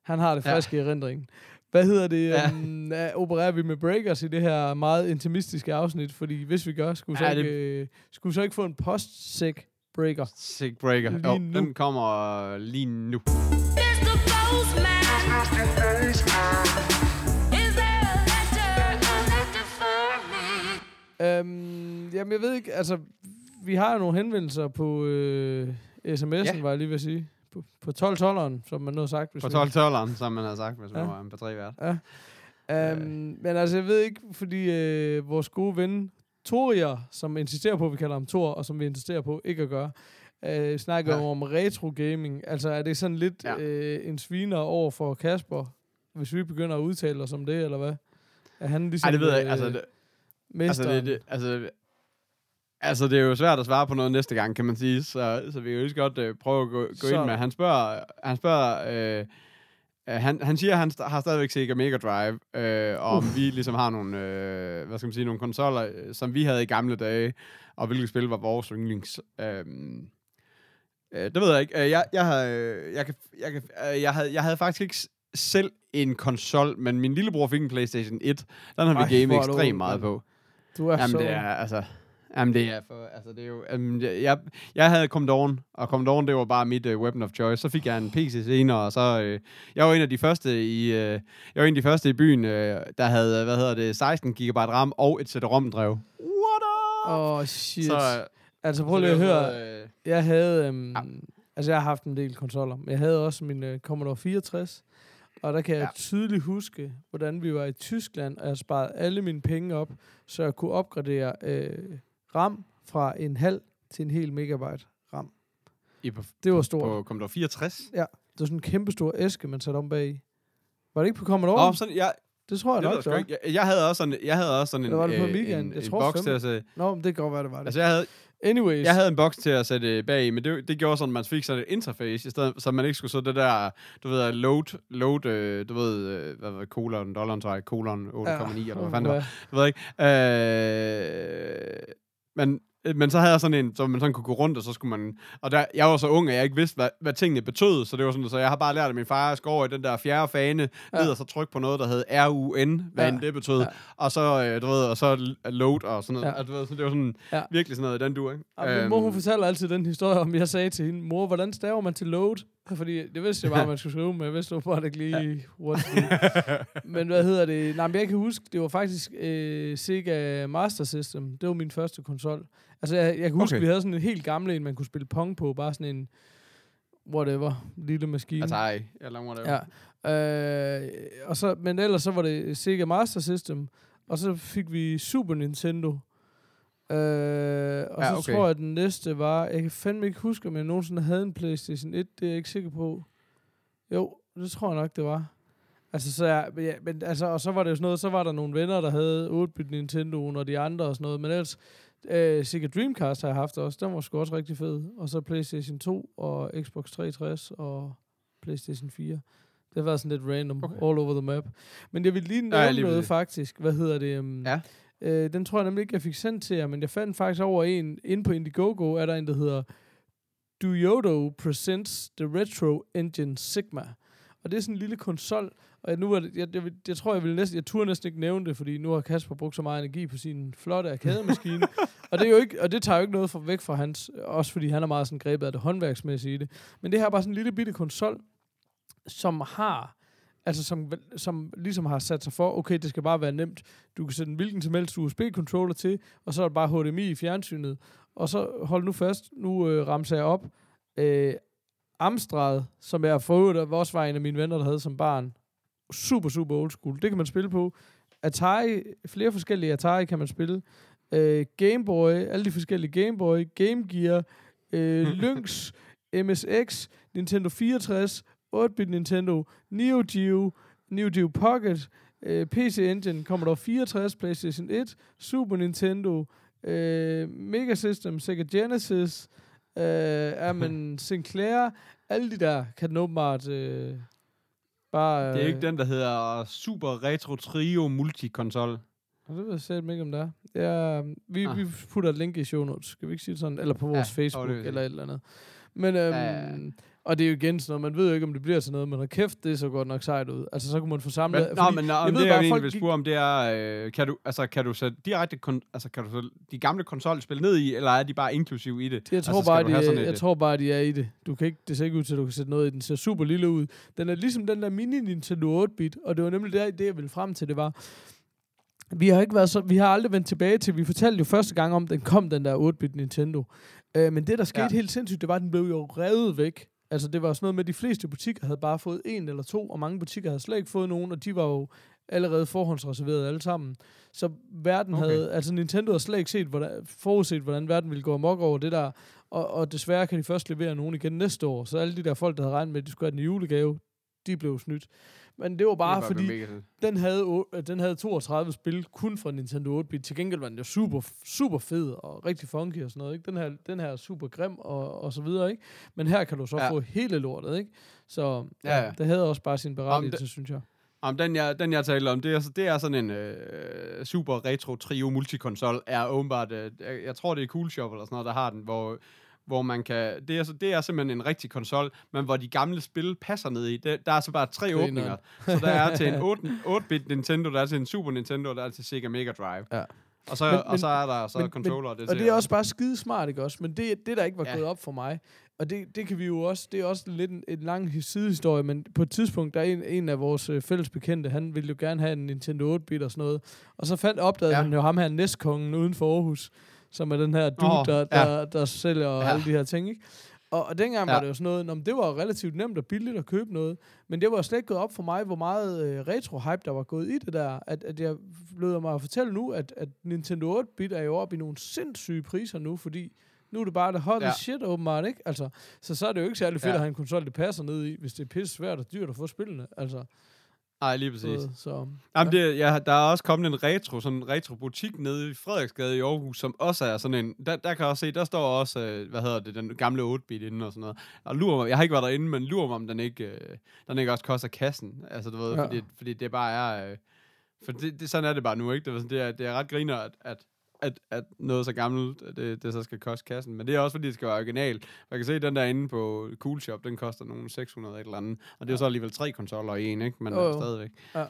Han har det Ja. friske i erindringen. Hvad hedder det? Ja. Um, ja, opererer vi med breakers i det her meget intimistiske afsnit? Fordi hvis vi gør, skulle vi så, Ja, ikke, det- øh, skulle så ikke få en post-sec breaker? Sick Breaker. Lige Jo, nu. den kommer lige nu. Øhm, jamen, jeg ved ikke, altså, vi har jo nogle henvendelser på øh, sms'en, Ja. var jeg lige ved at sige. På, på 12-12'eren, som man nu har sagt. Hvis På vi- 12 tølleren, som man har sagt, hvis man Ja. var en på tre vært. Øhm, men altså, jeg ved ikke, fordi øh, vores gode ven Torier, som insisterer på, at vi kalder ham Thor, og som vi insisterer på ikke at gøre, øh, snakker Ja. ja. om retro gaming. Altså, er det sådan lidt Ja. ja. øh, en sviner over for Kasper, hvis vi begynder at udtale os om det, eller hvad? Er han ligesom Ej, det ved jeg ikke. øh, Altså, det, altså, det, det, altså, altså, det er jo svært at svare på noget næste gang, kan man sige. Så, så vi kan jo lige godt øh, prøve at gå, gå Så- ind med. Han spørger, han spørger øh, øh, han, han siger, at han st- har stadigvæk Sega Mega Drive, øh, og om vi ligesom har nogle, øh, hvad skal man sige, nogle konsoller, øh, som vi havde i gamle dage, og hvilke spil var vores yndlings. Øh, øh, det ved jeg ikke. Øh, jeg, jeg, har, øh, jeg, kan, jeg, kan, jeg, havde, jeg havde faktisk ikke selv en konsol, men min lillebror fik en PlayStation 1. Den har vi Ej, gamet ekstremt meget på. Du er Jamen, så... det er, altså... Jamen, det er for... Altså, det er jo... Um, jeg, jeg havde Commodore, og Commodore, det var bare mit uh, weapon of choice. Så fik jeg en PC senere, og så... Uh, jeg var en af de første i... Uh, jeg var en af de første i byen, uh, der havde, hvad hedder det, 16 GB RAM og et CD-ROM-drev. What up? Åh, oh, shit. så, Så, altså, så prøv lige at høre. øh, Jeg havde, øhm, Ja. ja. altså jeg har haft en del konsoller, men jeg havde også min øh, Commodore 64, og der kan jeg Ja. tydeligt huske, hvordan vi var i Tyskland, og jeg sparede alle mine penge op, så jeg kunne opgradere øh, RAM fra en halv til en hel megabyte RAM. I på, Det var stort. på Commodore 64. Det var sådan en kæmpe stor æske, man satte om bag i. Var det ikke på Commodore? Åh, sådan, jeg, det tror jeg det nok, jeg, det var. jeg, jeg havde også sådan, jeg havde også sådan en, var det på øh, Amigaen? en, Jeg en tror boks til at se. Nå, men det kan godt være, det var det. Altså, jeg havde, Anyways. Jeg havde en boks til at sætte bag i, men det, det gjorde sådan, at man fik sådan et interface, i stedet, så man ikke skulle så det der, du ved, load, load øh, du ved, øh, hvad var det, colon, dollar, tror jeg, colon 8,9, ja. eller hvad fanden det var. Du ved ikke. Øh, men, men så havde jeg sådan en, så man sådan kunne gå rundt, og så skulle man... Og der, jeg var så ung, at jeg ikke vidste, hvad, hvad tingene betød, så det var sådan, så jeg har bare lært af min far, at jeg skal over i den der fjerde fane, ja. ned og så trykke på noget, der hed R-U-N, hvad Ja. ja. det betød. Ja. Og så, øh, du ved, og så load og sådan noget. Ja. Ja. Du ved, så det var sådan Ja. virkelig sådan noget, den du, ikke? Ja, min mor, hun fortæller altid den historie om, jeg sagde til hende, mor, hvordan staver man til load? [laughs] Fordi det vidste jeg bare, man skulle skrive, men jeg vidste bare ikke lige, do. [laughs] Men hvad hedder det? Nej, men jeg kan huske, det var faktisk øh, Sega Master System. Det var min første konsol. Altså, jeg, jeg kan huske, Okay. vi havde sådan en helt gamle en, man kunne spille pong på. Bare sådan en, whatever, lille maskine. Altså, ej, eller whatever. Ja. Øh, og så, men ellers så var det Sega Master System, og så fik vi Super Nintendo. Øh, og Ja, så okay. tror jeg, at den næste var... Jeg kan fandme ikke huske, om jeg nogensinde havde en PlayStation 1. Det er jeg ikke sikker på. Jo, det tror jeg nok, det var. Altså, så jeg, ja, men, altså, og så var det jo sådan noget, så var der nogle venner, der havde 8-bit Nintendo og de andre og sådan noget, men ellers, øh, Sega Dreamcast har jeg haft også, den var sgu også rigtig fed. Og så PlayStation 2 og Xbox 360 og PlayStation 4. Det har været sådan lidt random, okay. All over the map. Men jeg vil lige Ja, nævne lige noget præcis. faktisk. Hvad hedder det? Um, Ja. Øh, den tror jeg nemlig ikke, jeg fik sendt til jer, men jeg fandt faktisk over en, inde på Indiegogo, er der en, der hedder Duyodo Presents The Retro Engine Sigma. Og det er sådan en lille konsol, og jeg, nu er det, jeg, jeg, vil- jeg tror, jeg vil næsten, jeg turde næsten ikke nævne det, fordi nu har Kasper brugt så meget energi på sin flotte arkademaskine. [laughs] og det er jo ikke, og det tager jo ikke noget fra, væk fra hans, også fordi han er meget sådan grebet af det håndværksmæssige i det. Men det her er bare sådan en lille bitte konsol, som har, altså som, som ligesom har sat sig for, okay, det skal bare være nemt. Du kan sætte en hvilken som helst USB-controller til, og så er det bare HDMI i fjernsynet. Og så hold nu fast, nu øh, ramser jeg op. Øh, Amstrad, som jeg for øvrigt også var en af mine venner, der havde som barn. Super, super old school. Det kan man spille på. Atari, flere forskellige Atari kan man spille. Øh, Game Boy, alle de forskellige Game Boy, Game Gear, øh, [laughs] Lynx, MSX, Nintendo 64, 8-bit Nintendo, Neo Geo, Neo Geo Pocket, øh, PC Engine, Commodore 64, PlayStation 1, Super Nintendo, øh, Mega System, Sega Genesis, øh, [laughs] man Sinclair, alle de der kan den åbenbart øh, bare... Det er ikke den, der hedder Super Retro Trio Multiconsol. Og det ved jeg selv ikke, om det er. Ja, vi, Ah. vi putter et link i show notes. Skal vi ikke sige det sådan? Eller på vores Ja, Facebook, det eller et eller andet. Men, øhm, Ja, ja, ja. Og det er jo igen sådan noget, man ved jo ikke, om det bliver sådan noget, men hold kæft, det så godt nok sejt ud. Altså, så kunne man få Men, samlet... nå, men nå, jeg ved det bare, jeg folk vil spørge om, det er, øh, kan du, altså, kan du sætte direkte, kon- altså, kan du sætte de gamle konsolspil ned i, eller er de bare inklusive i det? Jeg tror, altså, bare, de er, et- jeg tror bare, de er i det. Du kan ikke, det ser ikke ud til, at du kan sætte noget i. Den ser super lille ud. Den er ligesom den der mini Nintendo 8-bit, og det var nemlig der, det, jeg ville frem til, det var, vi har ikke været så, vi har aldrig vendt tilbage til, vi fortalte jo første gang om, den kom, den der 8-bit Nintendo. Øh, men det, der skete. Ja. helt sindssygt, det var, at den blev jo revet væk. Altså, det var sådan noget med, at de fleste butikker havde bare fået en eller to, og mange butikker havde slet ikke fået nogen, og de var jo allerede forhåndsreserveret alle sammen. Så verden okay. Havde, altså Nintendo havde slet ikke set, hvordan, forudset, hvordan verden ville gå amok over det der, og, og desværre kan de først levere nogen igen næste år. Så alle de der folk, der havde regnet med, at de skulle have den i julegave, de blev snydt. Men det var bare, Det er fordi, den havde, øh, den havde 32 spil kun fra Nintendo 8-bit. Til gengæld var den jo super, super fed og rigtig funky og sådan noget. Ikke? Den, her, den her er super grim og, og så videre. Ikke? Men her kan du så ja. Få hele lortet. Ikke? Så ja, Ja, det havde også bare sin berettigelse, det- synes jeg. Om den, jeg, den, jeg taler om, det er, så- det er sådan en øh, Super Retro Trio Multiconsol, er åbenbart, øh, jeg, jeg tror det er Cool Shop eller sådan noget, der har den, hvor, hvor man kan, det er, det er simpelthen en rigtig konsol, men hvor de gamle spil passer ned i. Det, der er så bare tre Grineren. åbninger. Så der er til en [laughs] 8, 8-bit Nintendo, der er til en Super Nintendo, der er til Sega Mega Drive. Ja. Og så, Men- og så er der så men- controller. Men, det og det er også bare skide smart, ikke også? Men det, det der ikke var ja. Gået op for mig, og det, det kan vi jo også, det er også lidt en, en lang his- sidehistorie, men på et tidspunkt, der er en, en af vores øh, fælles bekendte, han ville jo gerne have en Nintendo 8-bit og sådan noget, og så fandt, opdagede. Ja. han jo ham her, næstkongen uden for Aarhus, som er den her dude, Åh, der, ja. der, der sælger ja. Alle de her ting, ikke? Og, og dengang ja. var det jo sådan noget, men det var relativt nemt og billigt at købe noget, men det var slet ikke gået op for mig, hvor meget øh, retro-hype, der var gået i det der, at, at jeg lød mig at fortælle nu, at, at Nintendo 8-bit er jo oppe i nogle sindssyge priser nu, fordi nu er det bare det hot ja. Shit åbenbart, ikke? Altså, så så er det jo ikke særlig fedt. Ja. at have en konsol, det passer ned i, hvis det er pisse svært og dyrt at få spillene. Altså, Nej, lige præcis. Så, så Jamen, det, ja, der er også kommet en retro, sådan en retro-butik nede i Frederiksgade i Aarhus, som også er sådan en, der, der kan jeg også se, der står også, øh, hvad hedder det, den gamle 8-bit inde og sådan noget. Og lurer mig, jeg har ikke været derinde, men lurer mig, om den ikke, øh, den ikke også koster kassen. Altså, du ved, Ja. ja. fordi, fordi det bare er, øh, for det, det, sådan er det bare nu, ikke? Det er, det er, det er ret griner, at, at at, at noget så gammelt, det, det så skal koste kassen. Men det er også, fordi det skal være original. Jeg kan se, den der inde på Cool Shop, den koster nogle 600 et eller andet. Og det er jo så alligevel tre konsoller i en, ikke? Men jo. stadigvæk. ja.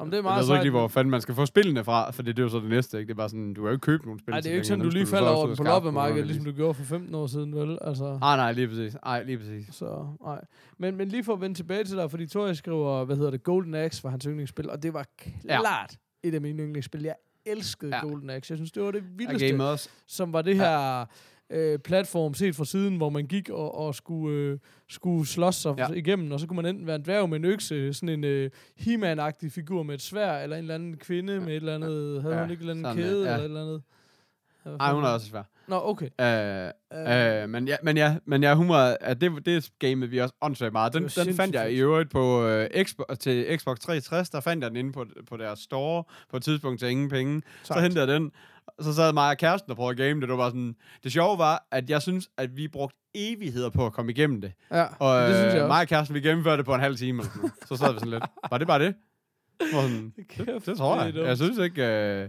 Om det er Jeg meget ved ikke lige, hvor fanden man skal få spillene fra, for det, det er jo så det næste, ikke? Det er bare sådan, du kan jo ikke købe nogle spil. Nej, det er jo ikke sådan, du lige falder over den på loppemarkedet, ligesom du gjorde for 15 år siden, vel? Altså, Nej, nej, lige præcis. Nej, lige præcis. så, nej. Men, men lige for at vende tilbage til dig, fordi Tori skriver, hvad hedder det, Golden Axe var hans yndlingsspil, og det var klart et af mine yndlingsspil. Jeg elskede Ja. Golden Axe. Jeg synes, det var det vildeste, også. som var det her øh, platform set fra siden, hvor man gik og, og skulle, øh, skulle slås sig Ja. ja. igennem, og så kunne man enten være en dværg med en økse, sådan en øh, He-Man-agtig figur med et svær, eller en eller anden kvinde med et eller andet, havde Ja, hun ikke en eller anden sådan, kæde, ja. eller et eller andet? Ja, Nej, hun er også svær. Nå, okay. Øh, Øh, Øh, men ja, men ja, men ja, hun var, at det, det gamede vi også åndssvagt meget. Den, Det den fandt jeg i øvrigt på øh, Xbox, til Xbox 360, der fandt jeg den inde på, på deres store, på et tidspunkt til ingen penge. Så Sejt. hentede jeg den, så sad mig og kæresten og prøvede at game det. Det var sådan, det sjove var, at jeg synes, at vi brugte evigheder på at komme igennem det. Ja, Og det synes jeg øh, mig også. og kæresten, vi gennemførte det på en halv time. Eller sådan. Så sad vi sådan lidt. Var det bare det? Sådan, [laughs] det, det, tror det er jeg. dumt. Jeg synes ikke... Øh,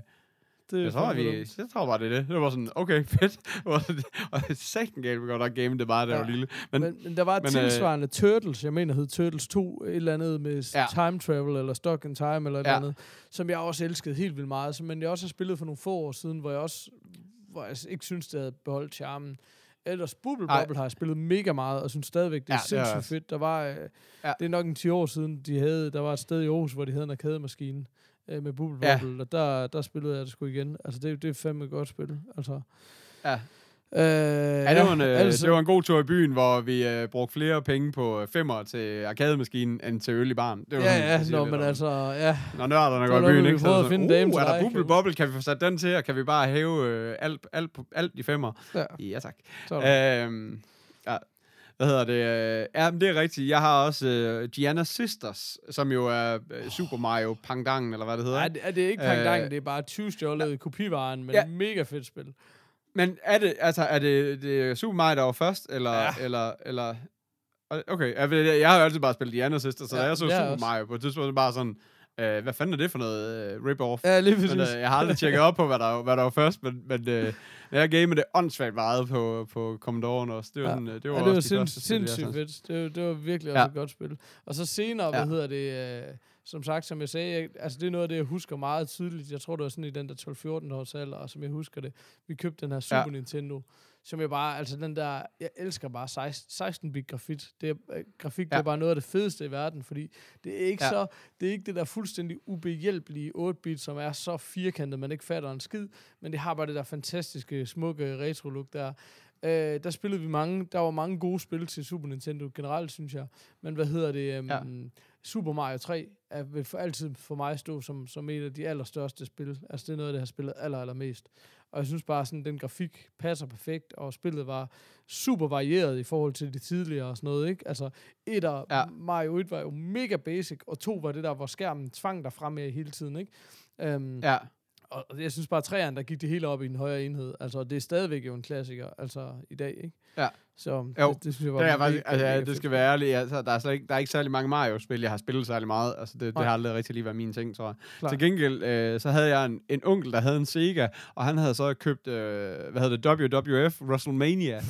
Det jeg tror, vi, jeg tror bare, det er det. Det var sådan, okay, [laughs] fedt. [laughs] og satan galt, vi godt nok game det bare, da jeg Ja. var lille. Men, Men, men der var et men, øh, tilsvarende Turtles, jeg mener hed Turtles 2, et eller andet med Ja. time travel, eller stock in time, eller et Ja. eller andet, som jeg også elskede helt vildt meget, som men jeg også har spillet for nogle få år siden, hvor jeg også hvor jeg ikke synes, det havde beholdt charmen. Ellers Bubble. Bobble har jeg spillet mega meget, og synes stadigvæk, det er Ja, det sindssygt også. fedt. Der var, øh, ja. det er nok en 10 år siden, de havde, der var et sted i Aarhus, hvor de havde en arcade-maskine øh, med Bubble Ja. Bobble, og der, der spillede jeg det sgu igen. Altså, det, det er fandme et godt spil. Altså, ja. øh, Ja, det, var en, øh, altså- det var en god tur i byen, hvor vi øh, brugte flere penge på øh, femmer til arkademaskinen, end til øl i baren. Det var Ja, sådan, ja, siger nå, men om- altså, ja. Når nørderne går i byen, ikke? Så er at finde sådan, dame uh, til er der dig, bubble kan vi?" få sat den til, og kan vi bare hæve øh, alt, alt, alt i femmer? ja. Ja, tak. Så der. Øhm, ja. Hvad hedder det? Ja, men det er rigtigt. Jeg har også øh, Gianna Sisters, som jo er øh, Super Mario Pangdangen, eller hvad det hedder. Nej, det, er det er ikke Pangdang, Øh, det er bare 20 stjålet kopivaren, men Ja. ja. mega fedt spil. Men er det, altså, er det, det er Super Mario, der var først, eller, Ja. eller, eller... Okay, jeg, jeg, har jo altid bare spillet Gianna Sisters, så Ja, ja, jeg så Super også. Mario på et tidspunkt, bare sådan, øh, hvad fanden er det for noget øh, rip-off? Ja, lige præcis. Men øh, jeg har aldrig tjekket op på, hvad der, hvad der var først, men, men øh, jeg gamede det åndssvagt meget på, på Commodore'en også. Det var, Ja. sådan, øh, det var, ja, det var også de sind, jeg sindssygt sådan- fedt. Det, var- det var virkelig Ja. også et godt spil. Og så senere, Ja. hvad hedder det, øh, som sagt, som jeg sagde, jeg, altså det er noget af det, jeg husker meget tydeligt. Jeg tror, det var sådan i den der 12-14 års alder, og som jeg husker det. Vi købte den her Super ja. Nintendo, som jeg bare, altså den der, jeg elsker bare 16 bit grafik. Det er, øh, grafik, ja. det er bare noget af det fedeste i verden, fordi det er ikke Ja. så, det er ikke det der fuldstændig ubehjælpelige 8-bit, som er så firkantet, man ikke fatter en skid, men det har bare det der fantastiske, smukke retro-look der. Øh, der spillede vi mange, der var mange gode spil til Super Nintendo generelt, synes jeg. Men hvad hedder det? Um, Ja. Super Mario 3 er vil for altid for mig stå som, som et af de allerstørste spil. Altså det er noget, det har spillet aller, allermest. Og jeg synes bare, sådan den grafik passer perfekt, og spillet var super varieret i forhold til de tidligere og sådan noget, ikke? Altså, et af Ja. Mario 1 var jo mega basic, og to var det der, hvor skærmen tvang dig frem med hele tiden, ikke? Um, Ja, og jeg synes bare, at træerne, der gik det hele op i en højere enhed. Altså, det er stadigvæk jo en klassiker, altså i dag, ikke? Ja. Så Jo, det, det synes jeg var det er mega, faktisk, altså, ja, det skal være ærligt. Altså, der, er slet ikke, der er ikke særlig mange Mario-spil, jeg har spillet særlig meget. Altså, det, det har aldrig rigtig lige været min ting, tror jeg. Klart. Til gengæld, øh, så havde jeg en, en onkel, der havde en Sega, og han havde så købt, øh, hvad hedder det, WWF, WrestleMania. [laughs]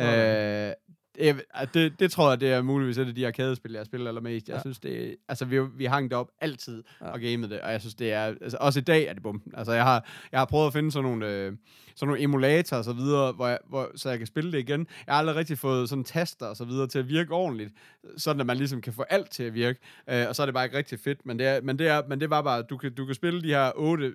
Øh, det, det, det tror jeg, det er muligvis et af de arcade-spil, jeg spiller allermest. Jeg Ja. synes, det altså, vi, vi hang det op altid Ja. og gamede det, og jeg synes, det er, altså, også i dag er det bomben. Altså, jeg har, jeg har prøvet at finde sådan nogle, øh, sådan nogle emulatorer og så videre, hvor jeg, hvor, så jeg kan spille det igen. Jeg har aldrig rigtig fået sådan taster og så videre til at virke ordentligt, sådan at man ligesom kan få alt til at virke, øh, og så er det bare ikke rigtig fedt, men det, er, men det, er, men det var bare, du kan, du kan spille de her otte,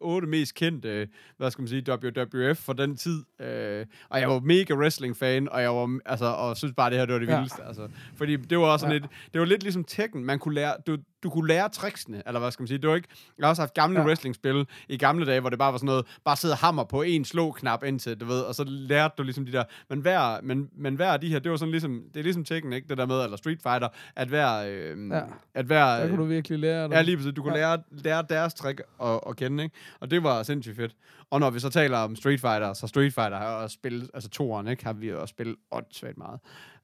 otte, mest kendte, hvad skal man sige, WWF for den tid, øh, og jeg var mega wrestling-fan, og jeg var, altså, og synes bare, det her, det var det Ja. vildeste, altså. Fordi det var også sådan Ja. lidt, det var lidt ligesom Tekken, man kunne lære, du, du kunne lære tricksene, eller hvad skal man sige. Det var ikke, jeg har også haft gamle Ja. wrestling-spil i gamle dage, hvor det bare var sådan noget, bare sidde hammer på en slå-knap indtil, du ved, og så lærte du ligesom de der, men hver, men, men hver af de her, det var sådan ligesom, det er ligesom Tekken, ikke, det der med, eller Street Fighter, at hver, øh, Ja. at hver, Der kunne du virkelig lære det. Ja, lige præcis. Du kunne Ja. lære, lære deres trick at, at kende, ikke? Og det var sindssygt fedt. Og når vi så taler om Street Fighter, så Street Fighter har også spillet, altså toeren, ikke? Har vi også spillet åndssvagt meget.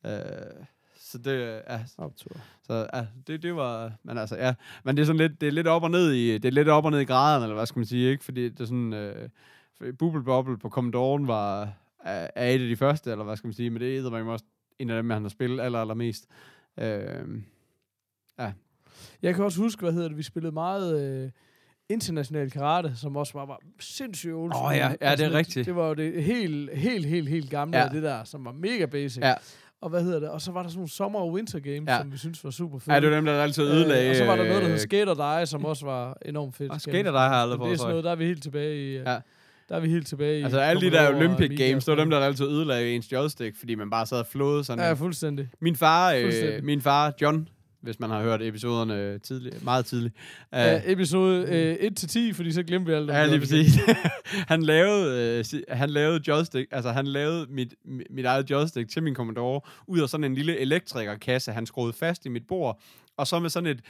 Øh, så det, ja, Optur. så ja, det, det var, men altså, ja. Men det er sådan lidt, det er lidt op og ned i, det er lidt op og ned i graderne, eller hvad skal man sige, ikke? Fordi det er sådan, øh, Bubble Bobble på Commodore'en var, er, er et af de første, eller hvad skal man sige, men det er man også en af dem, han har spillet aller, allermest. Øh, Jeg kan også huske, hvad hedder det, vi spillede meget øh, international karate, som også var, var sindssygt øvelse. Åh, ja. Ja, det er rigtigt. Det var jo det helt, helt, helt, helt gamle Ja. ja. det der, som var mega basic. Ja. Og hvad hedder det? Og så var der sådan nogle sommer- og winter games, Ja. som vi synes var super fede. ja, det var dem, der altid ødelagde. Øh, og så var der noget, der hed øh, Skate or Die, som også var enormt fedt. Og skal Skate or jeg Die har jeg aldrig Det er sådan noget, der er vi helt tilbage i... Ja. Ja. Der er vi helt tilbage i... Altså alle de der Olympic Games, og det var dem, der altid ødelagde ens joystick, fordi man bare sad og flåede sådan. Ja, Ja, fuldstændig. min far, øh, fuldstændig. min far John, hvis man har hørt episoderne tidligt, meget tidligt. Uh, Ja, episode øh, 1-10, fordi så glemte vi alt Ja, lige præcis. [laughs] han lavede, øh, si- han lavede joystick, altså han lavede mit, mi- mit eget joystick til min Commodore, ud af sådan en lille elektrikerkasse, han skruede fast i mit bord, og så med sådan et,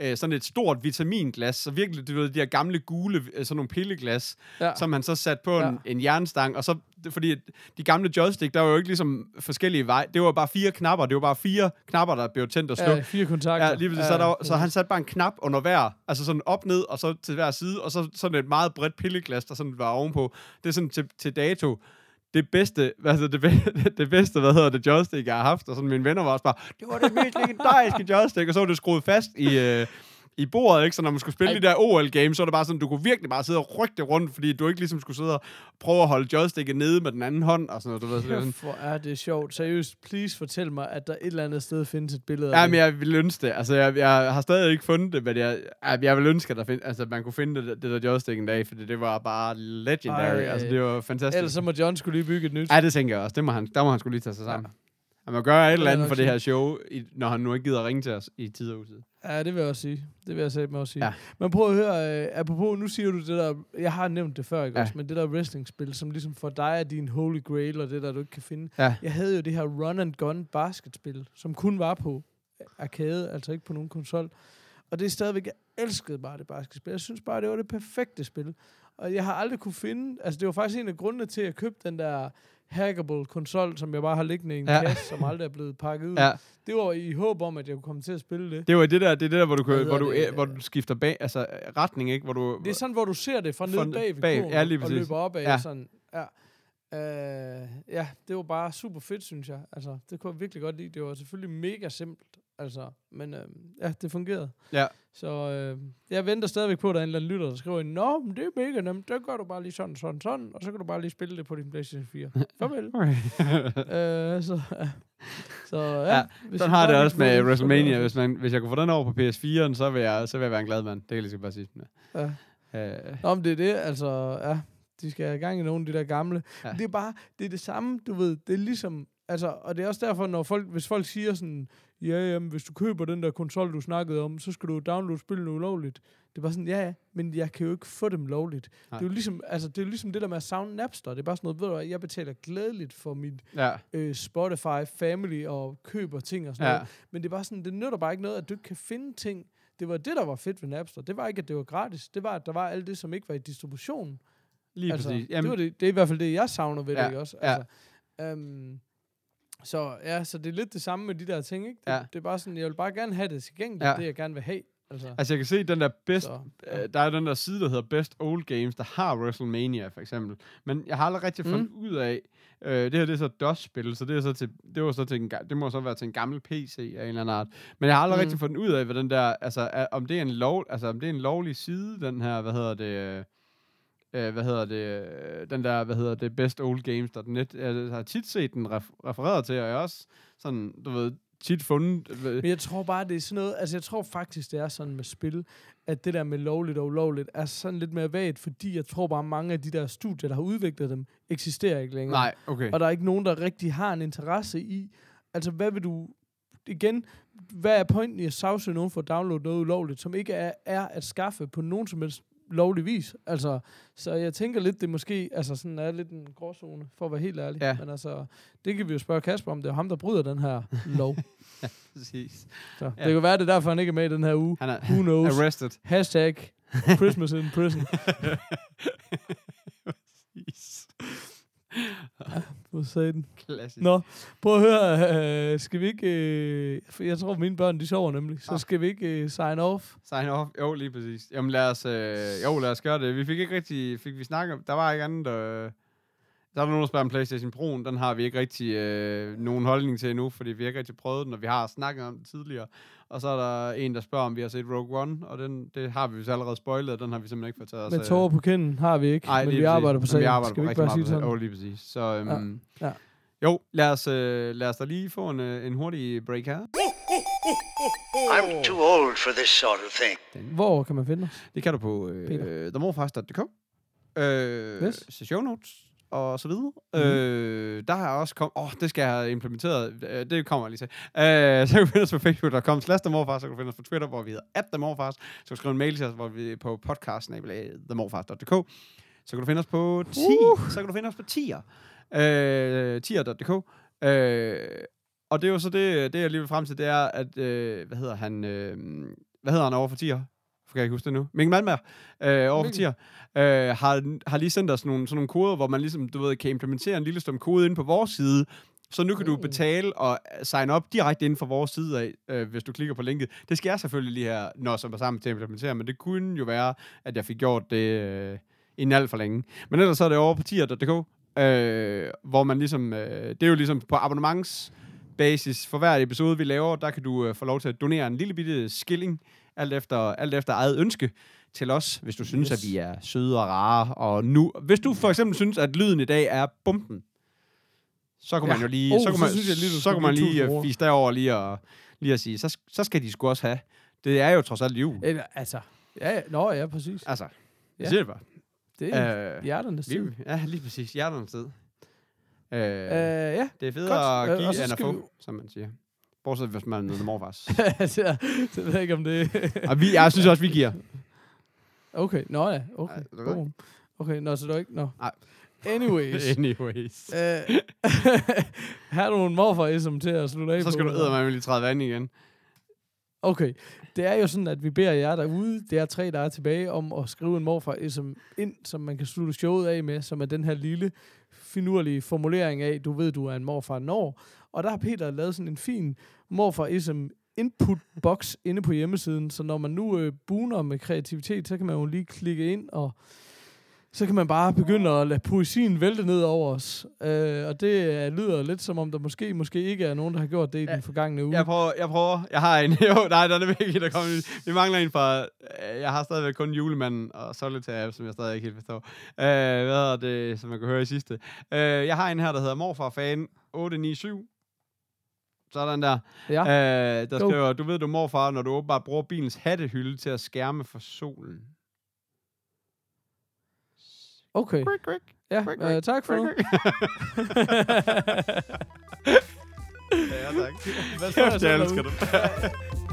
øh, sådan et stort vitaminglas, så virkelig, du ved, de her gamle gule, øh, sådan nogle pilleglas, Ja. som han så satte på Ja. en, en jernstang, og så, fordi de gamle joystick, der var jo ikke ligesom forskellige veje, det var bare fire knapper, det var bare fire knapper, der blev tændt og slukket. Ja, fire kontakter. Ja, lige præcis. Så, der, så han satte bare en knap under hver, altså sådan op, ned, og så til hver side, og så sådan et meget bredt pilleglas, der sådan var ovenpå. Det er sådan til, til dato det bedste, altså det, be- [laughs] det bedste, hvad hedder det, joystick, jeg har haft, og sådan mine venner var også bare, det var det mest legendariske joystick, og så var det skruet fast i, øh, i bordet, ikke? Så når man skulle spille Ej. de der OL-games, så var det bare sådan, du kunne virkelig bare sidde og rykke det rundt, fordi du ikke ligesom skulle sidde og prøve at holde joysticket nede med den anden hånd, og sådan noget, du ved. Så det var sådan, [laughs] hvor er det sjovt. Seriøst, please fortæl mig, at der et eller andet sted findes et billede Ja, af men jeg vil ønske det. Altså, jeg, jeg har stadig ikke fundet det, men jeg, jeg, vil ønske, at der find, altså, man kunne finde det, det der joystick en dag, fordi det var bare legendary. Ej. Altså, det var fantastisk. Ellers så må John skulle lige bygge et nyt. Ja, det tænker jeg også. Det må han, der må han skulle lige tage sig sammen. Ja. Han må gøre et eller er andet for det her show, når han nu ikke gider at ringe til os i tid og utid. Ja, det vil jeg også sige. Det vil jeg sætte mig også sige. Ja. Men prøv at høre, øh, apropos, nu siger du det der, jeg har nævnt det før, ikke Ja. også, men det der wrestling-spil, som ligesom for dig er din holy grail, og det der, du ikke kan finde. Ja. Jeg havde jo det her run and gun basketspil, som kun var på arcade, altså ikke på nogen konsol. Og det er stadigvæk, jeg elskede bare det basketspil. Jeg synes bare, det var det perfekte spil. Og jeg har aldrig kunne finde, altså det var faktisk en af grundene til, at jeg købte den der hackable konsol, som jeg bare har liggende i en Ja. kasse, som aldrig er blevet pakket ud. Ja, Det var i håb om, at jeg kunne komme til at spille det. det var det der, det er det der, hvor du, kan, hvor du, det? hvor du skifter bag, altså retning, ikke? Hvor du, Det er sådan, hvor du ser det fra nede bag ved bag- kurven, ja, lige og løber op af Ja. ja. sådan. Ja. Øh, ja, det var bare super fedt, synes jeg. Altså, det kunne jeg virkelig godt lide. Det var selvfølgelig mega simpelt, altså, men øh, ja, det fungerede. Ja. Så øh, jeg venter stadigvæk på, at der er en eller anden lytter, der skriver, Nå, men det er mega nemt, det gør du bare lige sådan, sådan, sådan, og så kan du bare lige spille det på din PlayStation 4. Farvel. [laughs] [laughs] øh, så, ja. så ja, Ja, Sådan har det også med WrestleMania. Hvis, man, hvis jeg kunne få den over på PS4'en, så vil jeg, så vil jeg være en glad mand. Det kan jeg lige så bare sige. Ja. Øh, Nå, men det er det, altså, ja, de skal have gang i nogle af de der gamle. Ja. Ja. Det er bare, det er det samme, du ved, det er ligesom, altså, og det er også derfor, når folk, hvis folk siger sådan, ja, jamen, hvis du køber den der konsol, du snakkede om, så skal du downloade spillene ulovligt. Det er bare sådan, ja, ja, men jeg kan jo ikke få dem lovligt. Nej. Det er jo ligesom, altså, det er jo ligesom det der med at sound Napster. Det er bare sådan noget, ved du hvad, jeg betaler glædeligt for mit ja, øh, Spotify Family og køber ting og sådan ja. noget. Men det er bare sådan, det nytter bare ikke noget, at du ikke kan finde ting. Det var det, der var fedt ved Napster. Det var ikke, at det var gratis. Det var, at der var alt det, som ikke var i distribution. Lige altså, præcis. det, var det, det er i hvert fald det, jeg savner ved Ja, det, ikke også? ja. Altså, øhm, så ja, så det er lidt det samme med de der ting, ikke? Det, Ja. det er bare sådan, jeg vil bare gerne have det tilgængeligt, Ja. ja. det jeg gerne vil have. Altså, Altså, jeg kan se den der best... så, Øh, der er den der side, der hedder Best Old Games, der har WrestleMania, for eksempel. Men jeg har aldrig rigtig fundet Mm. ud af... Øh, det her, det er så DOS-spil, så det, er så til, det, var så til en, det må så være til en gammel PC af en eller anden art. Men jeg har aldrig. Mm. rigtig fundet ud af, hvad den der... Altså, er, om det er en lov, altså, om det er en lovlig side, den her, hvad hedder det... Øh, øh, hvad hedder det, øh, den der, hvad hedder det, bestoldgames.net. Jeg har tit set den ref- refereret til, og jeg også sådan, du ved, tit fundet... Øh, Men jeg tror bare, det er sådan noget... Altså, jeg tror faktisk, det er sådan med spil, at det der med lovligt og ulovligt er sådan lidt mere vagt, fordi jeg tror bare, mange af de der studier, der har udviklet dem, eksisterer ikke længere. nej, okay. Og der er ikke nogen, der rigtig har en interesse i... Altså, hvad vil du igen, hvad er pointen i at sagsøge nogen for at downloade noget ulovligt, som ikke er, er at skaffe på nogen som helst lovlig vis. Altså, så jeg tænker lidt, det måske altså sådan er lidt en gråzone, for at være helt ærlig. Ja. Men altså, det kan vi jo spørge Kasper om. Det er ham, der bryder den her [laughs] lov. Præcis. Så Ja. ja. det kan være, det er derfor, han ikke er med i den her uge. Han er Who knows? arrested. Hashtag Christmas in prison. [laughs] Præcis. For satan. Klassisk. Nå, prøv at høre. Øh, skal vi ikke... Øh, for jeg tror, mine børn, de sover nemlig. Så Ah. skal vi ikke øh, sign off. Sign off. Jo, lige præcis. Jamen lad os, øh, jo, lad os gøre det. Vi fik ikke rigtig, fik vi snakket, der var ikke andet, øh, der er der nogen, der spørger om PlayStation Pro'en. Den har vi ikke rigtig øh, nogen holdning til endnu, fordi vi har ikke rigtig prøvet den, og vi har snakket om det tidligere. Og så er der en, der spørger, om vi har set Rogue One, og den, det har vi jo så allerede spoilet, og den har vi simpelthen ikke fået taget os Med af. tårer på kinden har vi ikke, Ej, men vi præcis. arbejder på Men sagen. Vi arbejder Skal vi på ikke rigtig bare sige meget på sådan? sagen. Jo, lige præcis. Så, øhm, Ja. Jo, lad os, øh, lad os da lige få en, øh, en hurtig break her. I'm too old for this sort of thing. Hvor kan man finde os? Det kan du på øh, Peter. themorfast.dk. Øh, yes. show notes og så videre. Mm-hmm. Øh, der har jeg også kommet... Åh, oh, det skal jeg have implementeret. Øh, det kommer jeg lige til. Øh, så kan du finde os på facebook.com slash themorfast, så kan du finde os på Twitter, hvor vi hedder at themorfast. Så kan du skrive en mail til os, hvor vi er på podcast themorfast.dk. Så kan du finde os på 10. Uh. Så kan du finde os på 10'er. Øh, 10'er.dk. Øh, og det er jo så det, det jeg lige vil frem til, det er, at, øh, hvad hedder han, øh, hvad hedder han over for 10'er? Kan jeg ikke huske det nu? Mikkel Malmberg, øh, over Mikkel. 10'er, øh, har, har lige sendt os nogle, sådan nogle koder, hvor man ligesom, du ved, kan implementere en lille stum kode ind på vores side, så nu kan du Mm. betale og sign op direkte inden for vores side af, øh, hvis du klikker på linket. Det skal jeg selvfølgelig lige her, når som er sammen til at implementere, men det kunne jo være, at jeg fik gjort det øh, inden alt for længe. Men ellers så er det over på tier.dk, øh, hvor man ligesom, øh, det er jo ligesom på abonnementsbasis for hver episode, vi laver, der kan du øh, få lov til at donere en lille bitte skilling, alt efter, alt efter eget ønske til os, hvis du synes, Yes. at vi er søde og rare. Og nu, hvis du for eksempel synes, at lyden i dag er bomben, så kan Ja. man jo lige, Oh, så kan så man, synes jeg lige, så kan man lige 1000 kroner. fise derover lige og, lige at sige, så, så skal de sgu også have. Det er jo trods alt jul. Eller, altså, ja, ja, nå ja, præcis. Altså, Ja. siger det bare. Det er Øh, hjerternes tid. ja, lige præcis. Hjerternes tid. Øh, Øh, ja. det er godt. at Øh, give så skal få, vi- som man siger. Bortset hvis man er nede morfars. [laughs] så, så ved jeg ikke, om det... [laughs] og vi, jeg synes også, vi giver. okay, nå ja, okay. Ej, er. Boom. Okay, nå, så du ikke... Nå. Nej. Anyways. [laughs] Anyways. øh, her er nogle morfar til at slutte af Så skal på. du eddermame lige træde vand igen. Okay. Det er jo sådan, at vi beder jer derude, det er tre, der er tilbage, om at skrive en morfar SM ind, som man kan slutte showet af med, som er den her lille, finurlige formulering af, du ved, du er en morfar når. Og der har Peter lavet sådan en fin morfar SM input box [laughs] inde på hjemmesiden, så når man nu øh, buner med kreativitet, så kan man jo lige klikke ind, og så kan man bare begynde at lade poesien vælte ned over os. Øh, og det øh, lyder lidt som om, der måske, måske ikke er nogen, der har gjort det i Ja, den forgangne uge. Jeg prøver, jeg prøver. Jeg har en. [laughs] Jo, nej, der er virkelig, der kommer. Vi mangler en fra... øh, Jeg har stadigvæk kun julemanden og Solitaire, som jeg stadig ikke helt forstår. Øh, hvad hedder det, som man kan høre i sidste. Øh, jeg har en her, der hedder Morfar Fan 897. Sådan der. Ja. Øh, der Go. skriver, du ved du morfar, når du åbenbart bruger bilens hattehylde til at skærme for solen. Okay. Quick, quick. Ja, Quick, øh, quick, tak for nu. quick, [laughs] ja, tak. Hvad Kæft, jeg elsker dem. [laughs]